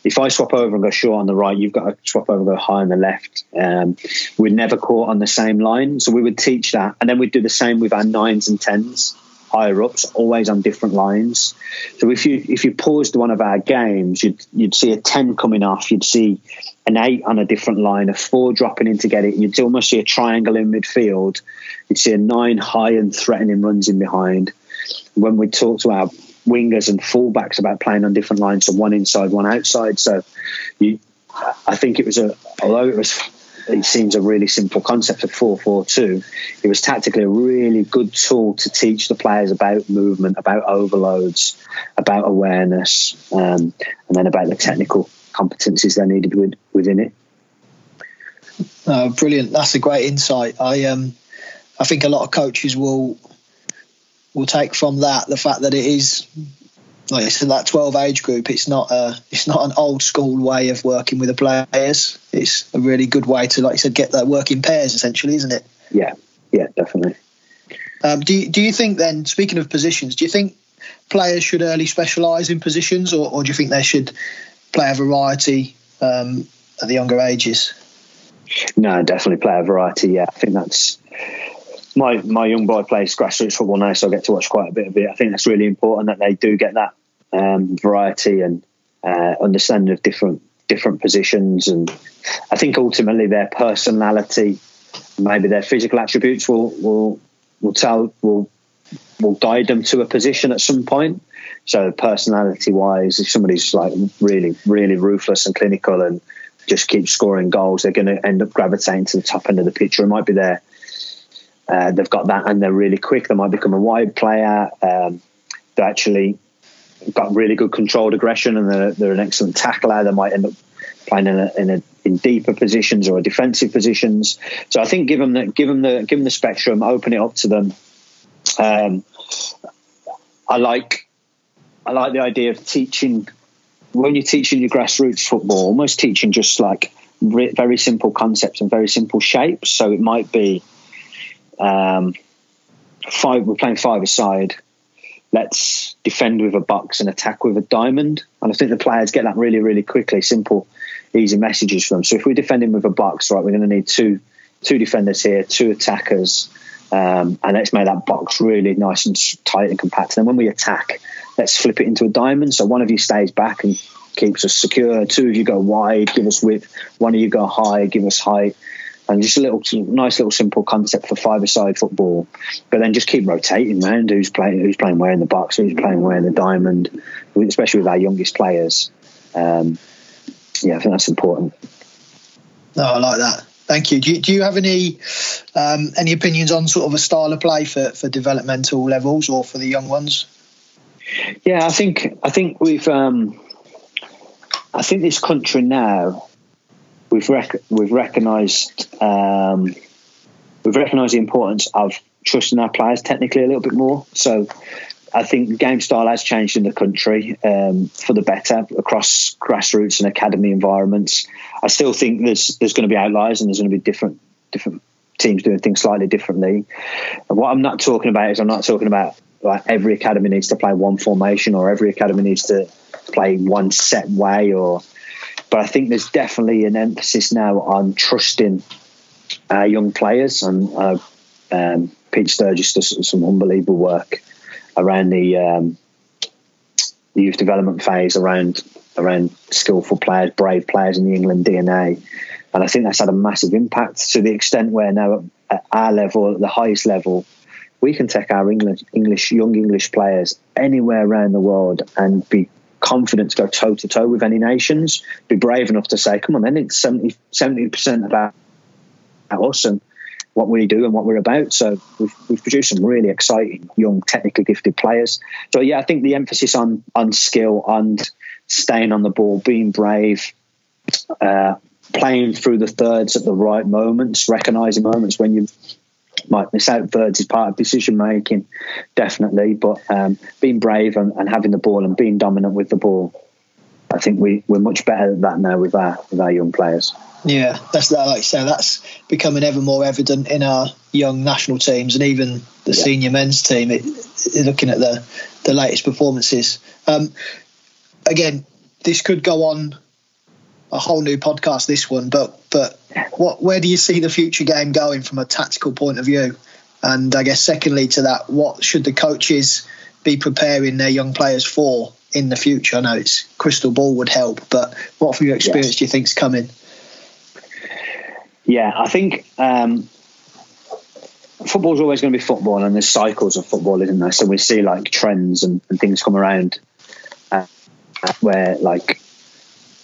If I swap over and go short on the right, you've got to swap over and go high on the left. Um, we're never caught on the same line. So we would teach that. And then we'd do the same with our nines and tens higher ups, always on different lines. So if you if you paused one of our games, you'd you'd see a ten coming off, you'd see an eight on a different line, a four dropping in to get it. You'd almost see a triangle in midfield. You'd see a nine high and threatening runs in behind. When we talk to our wingers and fullbacks about playing on different lines, so one inside, one outside. So you, I think it was a although it was it seems a really simple concept of 442 it was tactically a really good tool to teach the players about movement about overloads about awareness um, and then about the technical competencies they needed with, within it. Oh, brilliant! That's a great insight. I um, I think a lot of coaches will will take from that the fact that it is like I said, that twelve age group. It's not a it's not an old school way of working with the players. It's a really good way to, like you said, get that work in pairs, essentially, isn't it? Yeah, yeah, definitely. Um, do you, do you think then? Speaking of positions, do you think players should early specialise in positions, or, or do you think they should play a variety um, at the younger ages. No, definitely play a variety. Yeah, I think that's my my young boy plays grassroots football now, so I get to watch quite a bit of it. I think that's really important that they do get that um, variety and uh, understanding of different different positions, and I think ultimately their personality, maybe their physical attributes, will will will tell will will guide them to a position at some point. So personality wise, if somebody's like really really ruthless and clinical and just keeps scoring goals, they're going to end up gravitating to the top end of the picture. It might be there. Uh, they've got that and they're really quick. They might become a wide player. Um, they actually got really good controlled aggression and they're, they're, an excellent tackler. They might end up playing in, a, in, a, in deeper positions or defensive positions. So I think give them the give them the give them the spectrum, open it up to them. Um, I like I like the idea of teaching when you're teaching your grassroots football, almost teaching just like very simple concepts and very simple shapes. So it might be um, five. We're playing five aside. Let's defend with a box and attack with a diamond. And I think the players get that really, really quickly. Simple, easy messages for them. So if we're defending with a box, right, we're going to need two two defenders here, two attackers, um, and let's make that box really nice and tight and compact. And then when we attack, let's flip it into a diamond. So one of you stays back and keeps us secure. Two of you go wide, give us width. One of you go high, give us height. And just a little nice little simple concept for five-a-side football, but then just keep rotating around who's playing who's playing where in the box, who's playing where in the diamond, especially with our youngest players. Um, yeah, I think that's important. No, I like that. Thank you. Do you, do you have any um, any opinions on sort of a style of play for, for developmental levels or for the young ones? Yeah, I think I think we've um, I think this country now we've rec- we've recognised um, we've recognised the importance of trusting our players technically a little bit more. So I think game style has changed in the country um, for the better across grassroots and academy environments. I still think there's there's going to be outliers and there's going to be different different teams doing things slightly differently. And what I'm not talking about is I'm not talking about like every academy needs to play one formation or every academy needs to play one set way or but I think there's definitely an emphasis now on trusting our young players and uh, um, Pete Sturgess does some unbelievable work around the um, the youth development phase around around skillful players, brave players in the England DNA, and I think that's had a massive impact to the extent where now at our level, at the highest level, we can take our English, English young English players anywhere around the world and be confident to go toe to toe with any nations. Be brave enough to say, "Come on, then it's 70 percent about us and what we do and what we're about." So we've, we've produced some really exciting young, technically gifted players. So yeah, I think the emphasis on on skill and staying on the ball, being brave. Uh, playing through the thirds at the right moments, recognizing moments when you might miss out thirds is part of decision making, definitely. But um, being brave and, and, having the ball and being dominant with the ball, I think we, we're much better at that now with our with our young players. Yeah, that's that. Like you say, that's becoming ever more evident in our young national teams and even the yeah. senior men's team. It, it, looking at the the latest performances. Um, again, this could go on a whole new podcast. This one, but but what where do you see the future game going from a tactical point of view? And I guess secondly to that, what should the coaches be preparing their young players for in the future? I know it's crystal ball would help, but what from your experience yes. do you think's coming? Yeah, I think um, football's always going to be football, and there's cycles of football, isn't there? So we see like trends and, and things come around uh, where like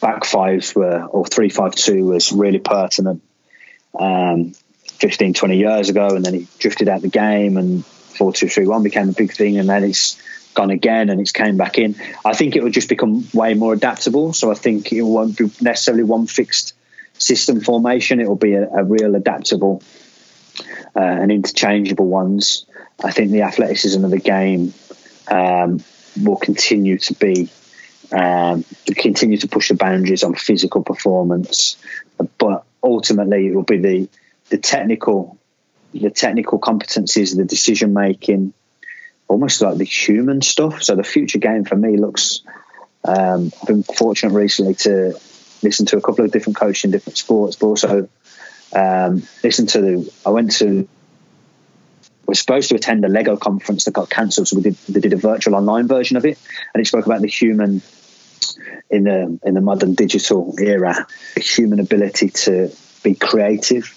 back fives were, or three five two was really pertinent um, 15, 20 years ago, and then he drifted out the game, and four two three one became a big thing, and then it's gone again, and it's came back in. I think it will just become way more adaptable. So I think it won't be necessarily one fixed system formation. It will be a, a real adaptable uh, and interchangeable ones. I think the athleticism of the game um, will continue to be um, continue to push the boundaries on physical performance. But ultimately, it will be the the technical the technical competencies, the decision making, almost like the human stuff. So the future game for me looks. Um, I've been fortunate recently to listen to a couple of different coaches in different sports, but also um, listen to the. I went to. We're supposed to attend a Lego conference that got cancelled, so we did. They did a virtual online version of it, and it spoke about the human in the in the modern digital era, the human ability to be creative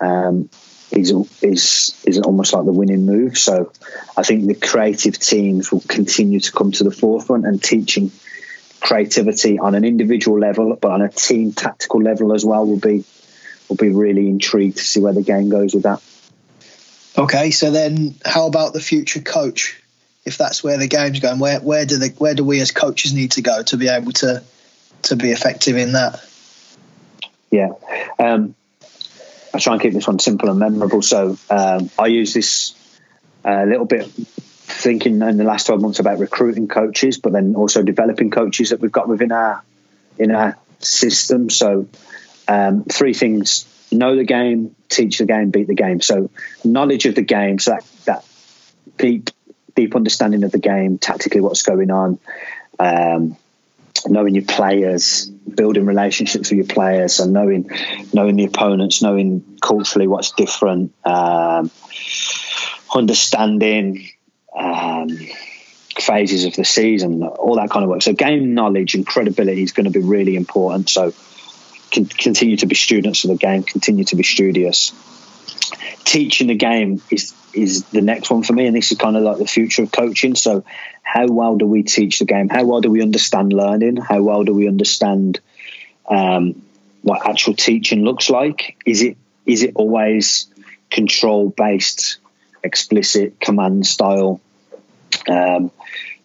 um, is is is almost like the winning move. So I think the creative teams will continue to come to the forefront and teaching creativity on an individual level, but on a team tactical level as well will be will be really intrigued to see where the game goes with that. Okay, so then how about the future coach? If that's where the game's going, where where do the where do we as coaches need to go to be able to to be effective in that? Yeah, um, I try and keep this one simple and memorable. So um, I use this a uh, little bit thinking in the last 12 months about recruiting coaches, but then also developing coaches that we've got within our in our system. So um, three things: know the game, teach the game, beat the game. So knowledge of the game, so that, that deep deep understanding of the game, tactically what's going on. Um, knowing your players, building relationships with your players, and knowing knowing the opponents, knowing culturally what's different, um, understanding um, phases of the season, all that kind of work. So game knowledge and credibility is going to be really important. So can continue to be students of the game, continue to be studious. Teaching the game is is the next one for me, and this is kind of like the future of coaching. So, how well do we teach the game? How well do we understand learning? How well do we understand um, what actual teaching looks like? Is it is it always control based, explicit command style? Um,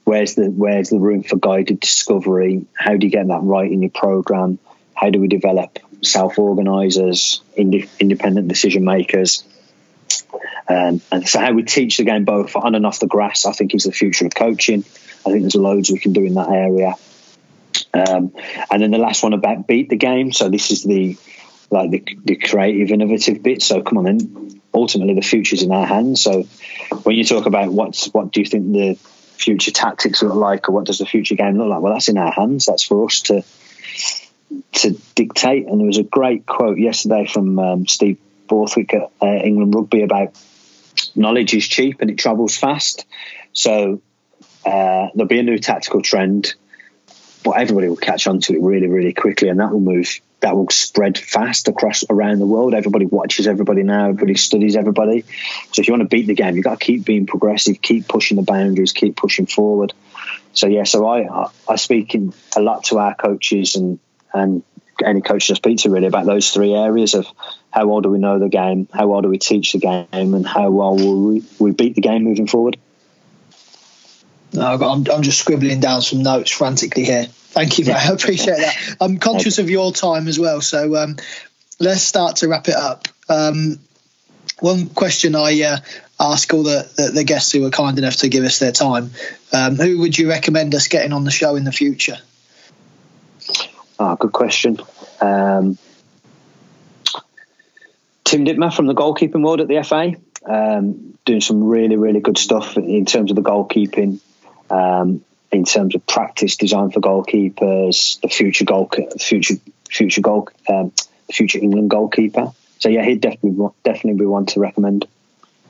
where's the where's the room for guided discovery? How do you get that right in your program? How do we develop self organizers, ind- independent decision makers? Um, and so, how we teach the game both on and off the grass, I think, is the future of coaching. I think there's loads we can do in that area. Um, and then the last one about beat the game. So this is the like the, the creative, innovative bit. So come on, then. Ultimately, the future's in our hands. So when you talk about what's what do you think the future tactics look like, or what does the future game look like? Well, that's in our hands. That's for us to to dictate. And there was a great quote yesterday from um, Steve Borthwick at uh, England Rugby about knowledge is cheap and it travels fast. So uh, there'll be a new tactical trend, but everybody will catch on to it really, really quickly, and that will move. That will spread fast across around the world. Everybody watches everybody now. Everybody studies everybody. So if you want to beat the game, you've got to keep being progressive, keep pushing the boundaries, keep pushing forward. So yeah, so I I speak in a lot to our coaches and and any coaches I speak to really about those three areas of how well do we know the game, how well do we teach the game, and how well will we, we beat the game moving forward. No, I'm, I'm just scribbling down some notes frantically here. Thank you, mate. I appreciate that. I'm conscious of your time as well, so um, let's start to wrap it up. Um, one question I uh, ask all the, the, the, guests who are kind enough to give us their time: um, Who would you recommend us getting on the show in the future? Oh, good question. Um, Tim Dittmer from the goalkeeping world at the FA, um, doing some really, really good stuff in terms of the goalkeeping, um, in terms of practice design for goalkeepers, the future goal, future future goal, um, future England goalkeeper. So yeah, he'd definitely definitely be one to recommend.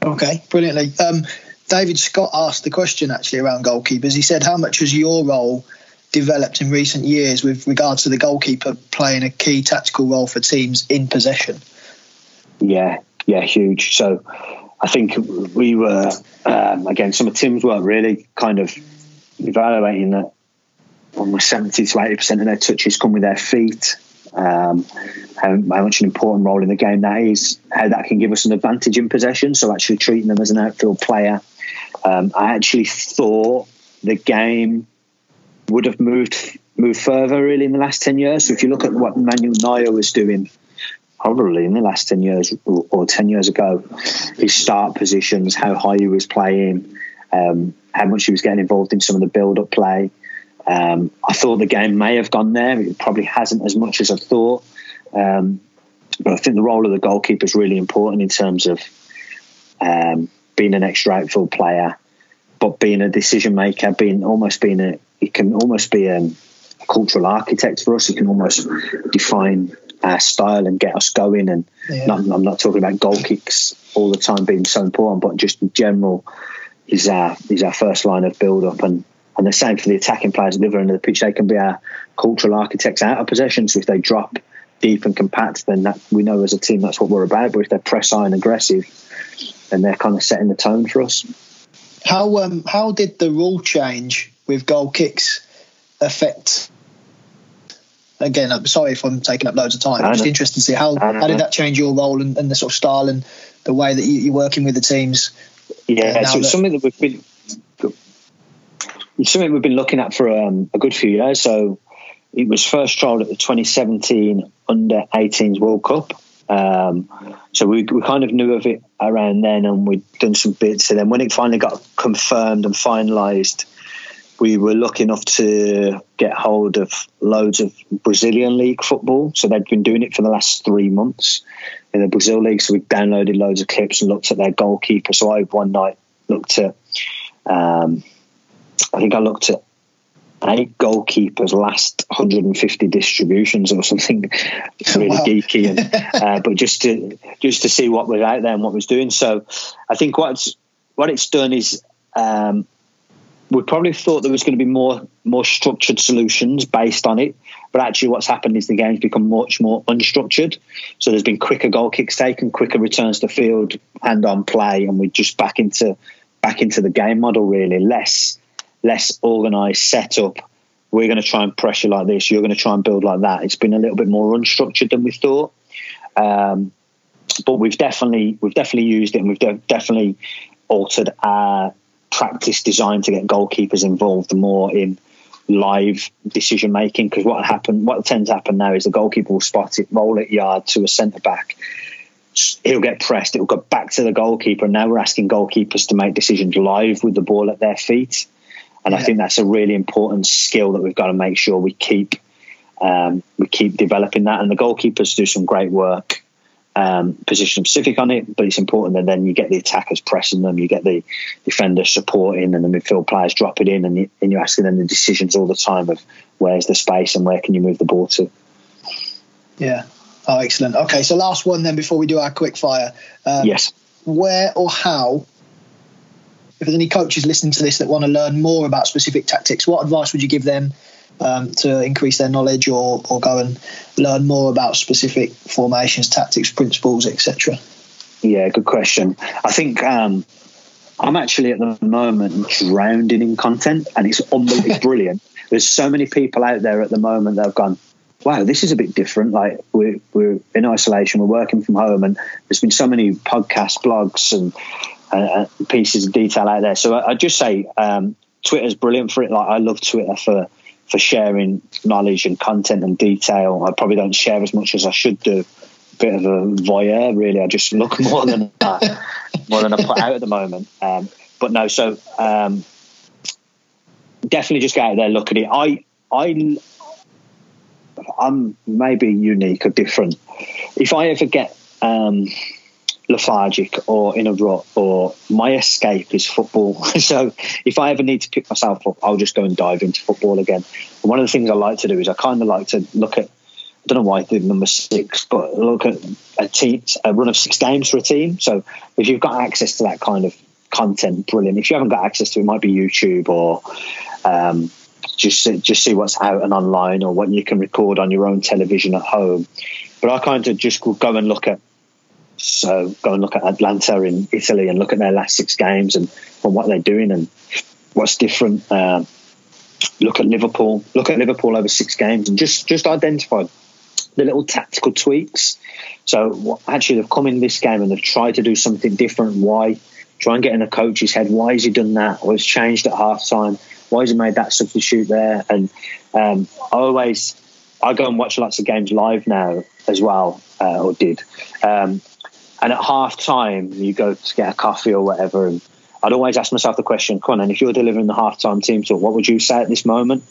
Okay, brilliantly. Um, David Scott asked the question actually around goalkeepers. He said, "How much has your role developed in recent years with regards to the goalkeeper playing a key tactical role for teams in possession. Yeah, yeah, huge. So I think we were, um, again, some of Tim's work really kind of evaluating that almost 70 to 80% of their touches come with their feet. Um, how, how, much an important role in the game that is, how that can give us an advantage in possession. So actually treating them as an outfield player. Um, I actually thought the game would have moved moved further really in the last 10 years. So if you look at what Manuel Neuer was doing probably in the last 10 years or 10 years ago, his start positions, how high he was playing, um, how much he was getting involved in some of the build-up play. Um, I thought the game may have gone there. It probably hasn't as much as I thought. Um, but I think the role of the goalkeeper is really important in terms of um, being an extra outfield player, but being a decision maker, being almost being a it can almost be a cultural architect for us. He can almost define our style and get us going. And yeah. not, I'm not talking about goal kicks all the time being so important, but just in general, he's our he's our first line of build up and. And the same for the attacking players at the other end of the pitch. They can be our cultural architects out of possession. So if they drop deep and compact, then that we know as a team that's what we're about. But if they're press high and aggressive, then they're kind of setting the tone for us. How um how did the rule change with goal kicks affect again, I'm sorry if I'm taking up loads of time. I'm just interested to see how how did that change your role and, and the sort of style and the way that you, are working with the teams. Yeah, so it's something that we've been it's something we've been looking at for um, a good few years. So it was first trialled at the 2017 Under 18s World Cup. Um, so we, we kind of knew of it around then, and we'd done some bits. And then when it finally got confirmed and finalised we were lucky enough to get hold of loads of Brazilian league football. So they'd been doing it for the last three months in the Brazil league. So we downloaded loads of clips and looked at their goalkeeper. So I one night looked at, um, I think I looked at eight goalkeepers last 150 distributions or something really wow. geeky and uh, but just to just to see what was out there and what was doing so i think what's what it's done is um, we probably thought there was going to be more more structured solutions based on it, but actually, what's happened is the game's become much more unstructured. So there's been quicker goal kicks taken, quicker returns to field, hand on play, and we're just back into back into the game model. Really, less less organised setup. We're going to try and pressure like this. You're going to try and build like that. It's been a little bit more unstructured than we thought. Um, but we've definitely we've definitely used it, and we've de- definitely altered our practice designed to get goalkeepers involved more in live decision making because what happened what tends to happen now is the goalkeeper will spot it roll it yard to a centre back. He'll get pressed it'll go back to the goalkeeper. And now we're asking goalkeepers to make decisions live with the ball at their feet. And yeah. I think that's a really important skill that we've got to make sure we keep um, we keep developing that. And the goalkeepers do some great work um, position specific on it, but it's important that then you get the attackers pressing them, you get the defenders supporting, and the midfield players dropping in, and, you, and you're asking them the decisions all the time of where's the space and where can you move the ball to. Yeah. Oh, excellent. Okay, so last one then before we do our quick fire. Um, yes. Where or how, if there's any coaches listening to this that want to learn more about specific tactics, what advice would you give them um, to increase their knowledge or, or go and learn more about specific formations, tactics, principles, etc.? Yeah, good question. I think um, I'm actually at the moment drowning in content, and it's unbelievably brilliant. There's so many people out there at the moment that have gone, wow, this is a bit different. Like we're, we're in isolation, we're working from home, and there's been so many podcasts, blogs, and uh, pieces of detail out there. So I, I just say um, Twitter's brilliant for it. Like I love Twitter for for sharing knowledge and content and detail. I probably don't share as much as I should do. Bit of a voyeur, really. I just look more than more than I put out at the moment. Um, but no, so um, definitely just get out there, look at it. I I I'm maybe unique or different. If I ever get um, lethargic or in a rut or my escape is football. so if I ever need to pick myself up, I'll just go and dive into football again. And one of the things I like to do is I kind of like to look at, I don't know why I did number six, but look at a team, a run of six games for a team. So if you've got access to that kind of content, brilliant. If you haven't got access to it, it might be YouTube or, um, just just see what's out and online or what you can record on your own television at home. But I kind of just go and look at so go and look at Atalanta in Italy and look at their last six games and, and what they're doing and what's different. Uh, look at Liverpool. Look at Liverpool over six games and just just identify the little tactical tweaks. So actually, they've come in this game and they've tried to do something different. Why? Try and get in a coach's head. Why has he done that? Or changed at half time. Why has he made that substitute there? And um, I always I go and watch lots of games live now as well, uh, or did. Um, and at half time, you go to get a coffee or whatever. And I'd always ask myself the question, come on, and if you're delivering the half time team talk, what would you say at this moment?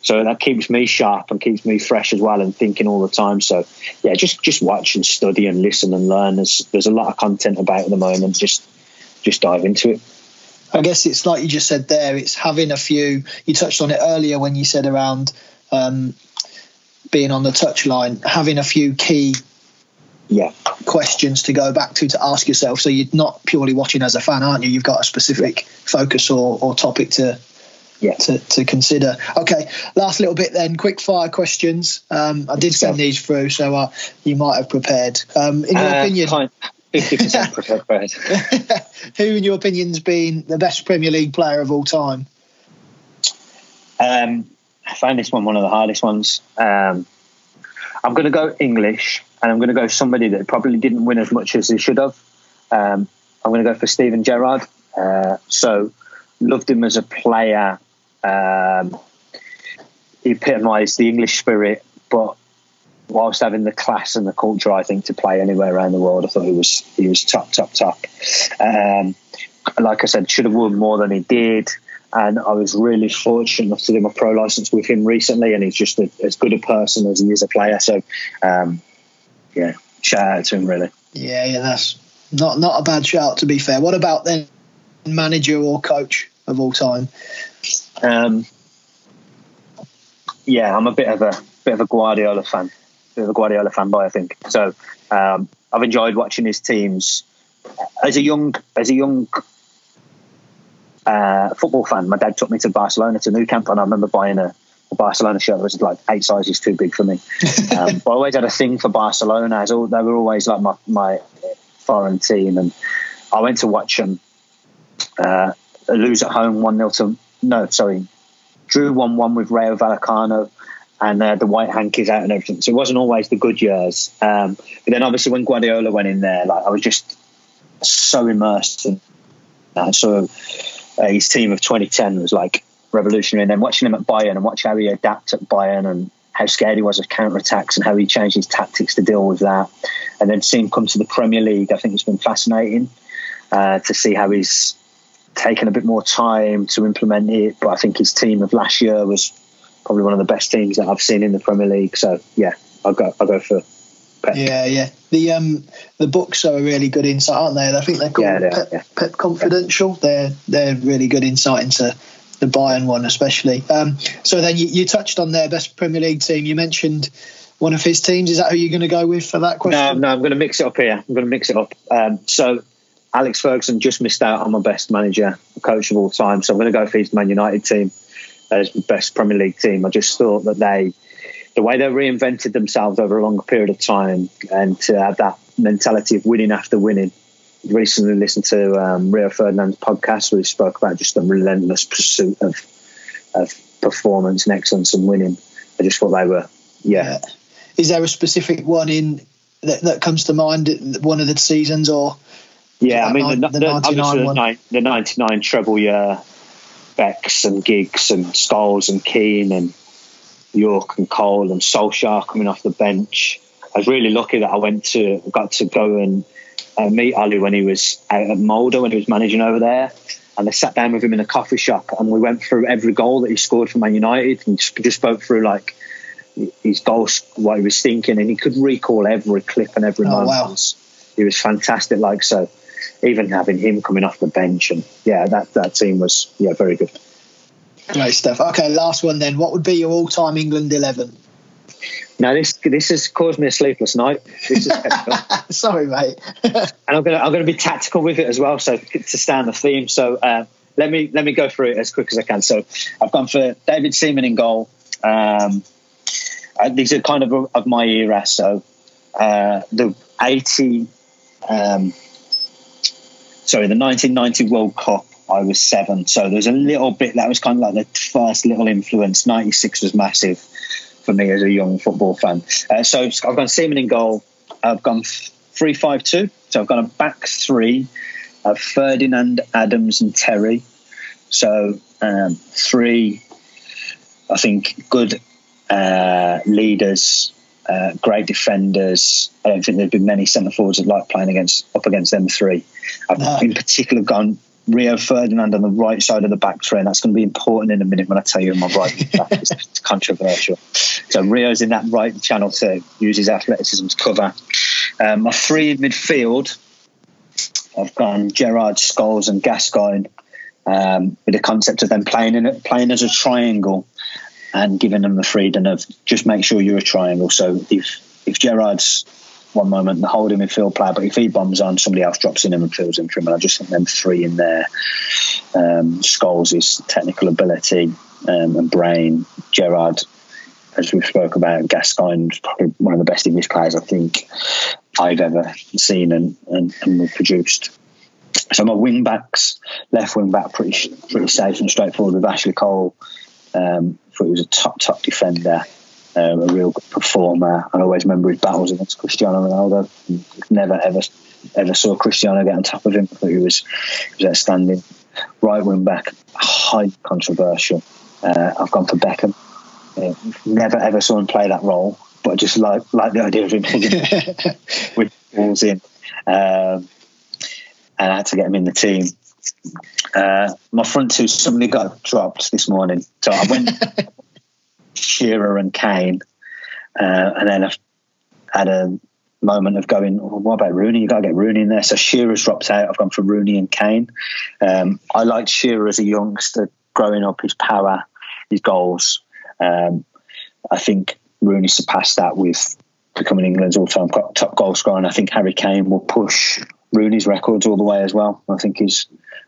So that keeps me sharp and keeps me fresh as well and thinking all the time. So yeah, just just watch and study and listen and learn. There's there's a lot of content about at the moment. Just just dive into it. I guess it's like you just said there. It's having a few. You touched on it earlier when you said around um, being on the touchline, having a few key yeah questions to go back to to ask yourself. So you're not purely watching as a fan, aren't you? You've got a specific focus or, or topic to yeah. to, to consider. Okay, last little bit then. Quick fire questions. Um, I did send these through, so uh, you might have prepared. Um, in your Uh, opinion, kind- 50% prepared. who, in your opinion, has been the best Premier League player of all time? Um, I found this one one of the hardest ones. Um, I'm going to go English, and I'm going to go somebody that probably didn't win as much as he should have. Um, I'm going to go for Steven Gerrard. Uh, so, loved him as a player. Um, he epitomised the English spirit, but whilst having the class and the culture, I think, to play anywhere around the world, I thought he was he was top, top, top. Um, like I said, should have won more than he did. And I was really fortunate enough to do my pro license with him recently, and he's just a, as good a person as he is a player. So, um, yeah, shout out to him, really. Yeah, yeah, that's not not a bad shout to be fair. What about then manager or coach of all time? Um, yeah, I'm a bit of a bit of a Guardiola fan, bit of a Guardiola fanboy, I think. So um, I've enjoyed watching his teams as a young as a young uh, football fan. My dad took me to Barcelona to Nou Camp, and I remember buying a, Barcelona shirt that was like eight sizes too big for me. Um, but I always had a thing for Barcelona. As all, they were always like my my foreign team, and I went to watch them uh, lose at home one 0 to no, sorry, drew one one with Rayo Vallecano. And uh, the white hankies out and everything. So it wasn't always the good years. Um, but then obviously when Guardiola went in there, like I was just so immersed in that. So uh, his team of 2010 was like revolutionary. And then watching him at Bayern and watch how he adapted at Bayern and how scared he was of counter attacks and how he changed his tactics to deal with that. And then seeing him come to the Premier League, I think it's been fascinating uh, to see how he's taken a bit more time to implement it. But I think his team of last year was probably one of the best teams that I've seen in the Premier League. So yeah, I'll go. I'll go for. Pep. Yeah, yeah. The um the books are a really good insight, aren't they? I think they're called Yeah, they are, Pep, yeah. Pep Confidential. They're they're really good insight into the Bayern one, especially. Um, so then you, you touched on their best Premier League team. You mentioned one of his teams. Is that who you're going to go with for that No, question? no, I'm going to mix it up here. I'm going to mix it up. Um, so Alex Ferguson just missed out on my best manager, coach of all time. So I'm going to go for his Man United team as best Premier League team. I just thought that they, the way they reinvented themselves over a longer period of time, and to have that mentality of winning after winning. Recently listened to um, Rio Ferdinand's podcast where he spoke about just the relentless pursuit of of performance and excellence and winning. I just thought they were, yeah, Is there a specific one in that, that comes to mind? One of the seasons or Yeah, I mean the, nine- the the, 99 the, one. nine, the '99 treble year, Becks and Giggs and Scholes and Keane and Yorke and Cole and Solskjaer coming off the bench. I was really lucky that I went to got to go and uh, meet Ole when he was out at Molde when he was managing over there. And I sat down with him in a coffee shop and we went through every goal that he scored for Man United and just, spoke through like his goals, what he was thinking, and he could recall every clip and every Oh, moment. wow. He was fantastic. Like so, even having him coming off the bench and yeah, that that team was yeah very good. great stuff? Okay, last one then. What would be your all-time England eleven? Now this this has caused me a sleepless night. And Sorry, mate. I'm gonna I'm gonna be tactical with it as well. So to stay on the theme. So uh, let me let me go through it as quick as I can. So I've gone for David Seaman in goal. Um, uh, these are kind of of my era. So uh, the 80, um, sorry, the 1990 World Cup. I was seven, so there's a little bit that was kind of like the first little influence. 96 was massive for me as a young football fan. Uh, so I've gone Seaman in goal. I've gone three five two. So I've gone a back three of Ferdinand, Adams, and Terry. So um, three, I think, good uh, leaders, uh, great defenders. I don't think there's been many centre forwards that like playing against up against them three. I've No. in particular gone Rio Ferdinand on the right side of the back three, and that's going to be important in a minute when I tell you my right back. It's, it's controversial. So Rio's in that right channel to use his athleticism to cover. Um, my three in midfield, I've gone Gerrard, Scholes, and Gascoigne. Um, with the concept of them playing in it, playing as a triangle. and giving them the freedom of just make sure you're a triangle. So if if Gerrard's one moment the holding midfield player, but if he bombs on, somebody else drops in him and fills in for him. And I just think them three in there, um, Scholes' technical ability um, and brain, Gerrard, as we spoke about, Gascoigne, is probably one of the best English players I think I've ever seen and, and, and produced. So my wing backs, left wing back, pretty pretty safe and straightforward with Ashley Cole. Um, thought he was a top top defender, um, a real good performer. I always remember his battles against Cristiano Ronaldo. Never ever ever saw Cristiano get on top of him. Thought he was he was outstanding. Right wing back, highly controversial. Uh, I've gone for Beckham. Uh, never ever saw him play that role, but I just like like the idea of him with balls in. Um, and I had to get him in the team. Uh, my front two suddenly got dropped this morning, so I went Shearer and Kane, uh, and then I had a moment of going, well, what about Rooney? You got to get Rooney in there. So Shearer's dropped out. I've gone for Rooney and Kane. Um, I liked Shearer as a youngster, growing up, his power, his goals. Um, I think Rooney surpassed that with becoming England's all-time top goal scorer, and I think Harry Kane will push Rooney's records all the way as well. I think he's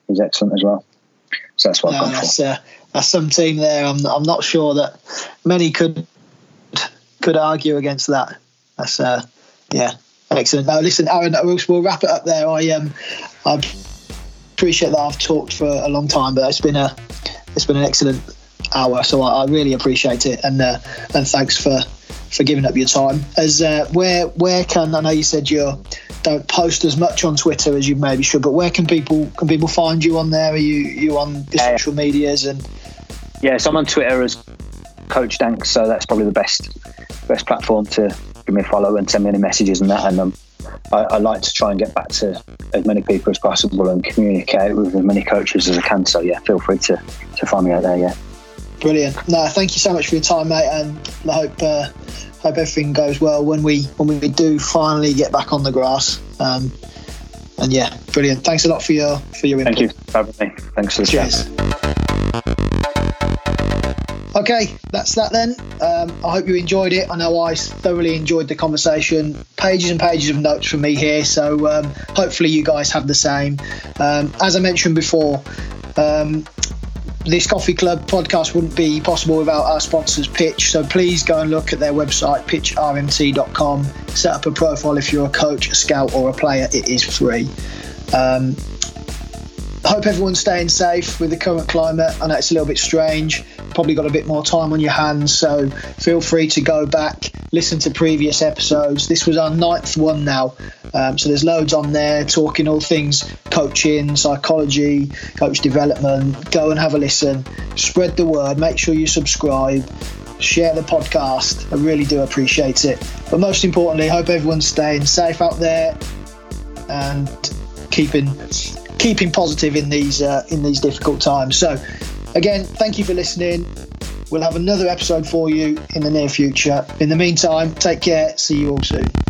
he's excellent as well. So that's what no, I've gone for. Uh, that's some team there. I'm I'm not sure that many could could argue against that. That's uh, yeah, excellent. Now listen, Aaron, we'll, we'll wrap it up there. I um I appreciate that I've talked for a long time, but it's been a it's been an excellent hour, so I, I really appreciate it, and uh, and thanks for for giving up your time. As uh, where where can I know you said you don't post as much on Twitter as you maybe should, but where can people can people find you on there? Are you you on the uh, social medias and? Yes, I'm on Twitter as Coach Danks, so that's probably the best best platform to give me a follow and send me any messages and that. And um, I, I, like to try and get back to as many people as possible and communicate with as many coaches as I can. So yeah, feel free to to find me out there. Yeah. Brilliant. No, thank you so much for your time, mate, and I hope uh, hope everything goes well when we when we do finally get back on the grass. Um, and yeah, brilliant. Thanks a lot for your for your input. Thank you for having me. Thanks for the Cheers. Okay, that's that then. Um, I hope you enjoyed it. I know I thoroughly enjoyed the conversation. Pages and pages of notes from me here, so um, hopefully you guys have the same. Um, as I mentioned before, um, this Coffee Club podcast wouldn't be possible without our sponsors, Pitch. So please go and look at their website, pitchrmt.com. Set up a profile if you're a coach, a scout, or a player. It is free. Um, hope everyone's staying safe with the current climate. I know it's a little bit strange. Probably got a bit more time on your hands, so feel free to go back, listen to previous episodes. This was our ninth one now, um, so there's loads on there talking all things coaching, psychology, coach development. Go and have a listen, spread the word, make sure you subscribe. Share the podcast. I really do appreciate it. But most importantly, hope everyone's staying safe out there and keeping keeping positive in these uh, in these difficult times. So, again, thank you for listening. We'll have another episode for you in the near future. In the meantime, take care. See you all soon.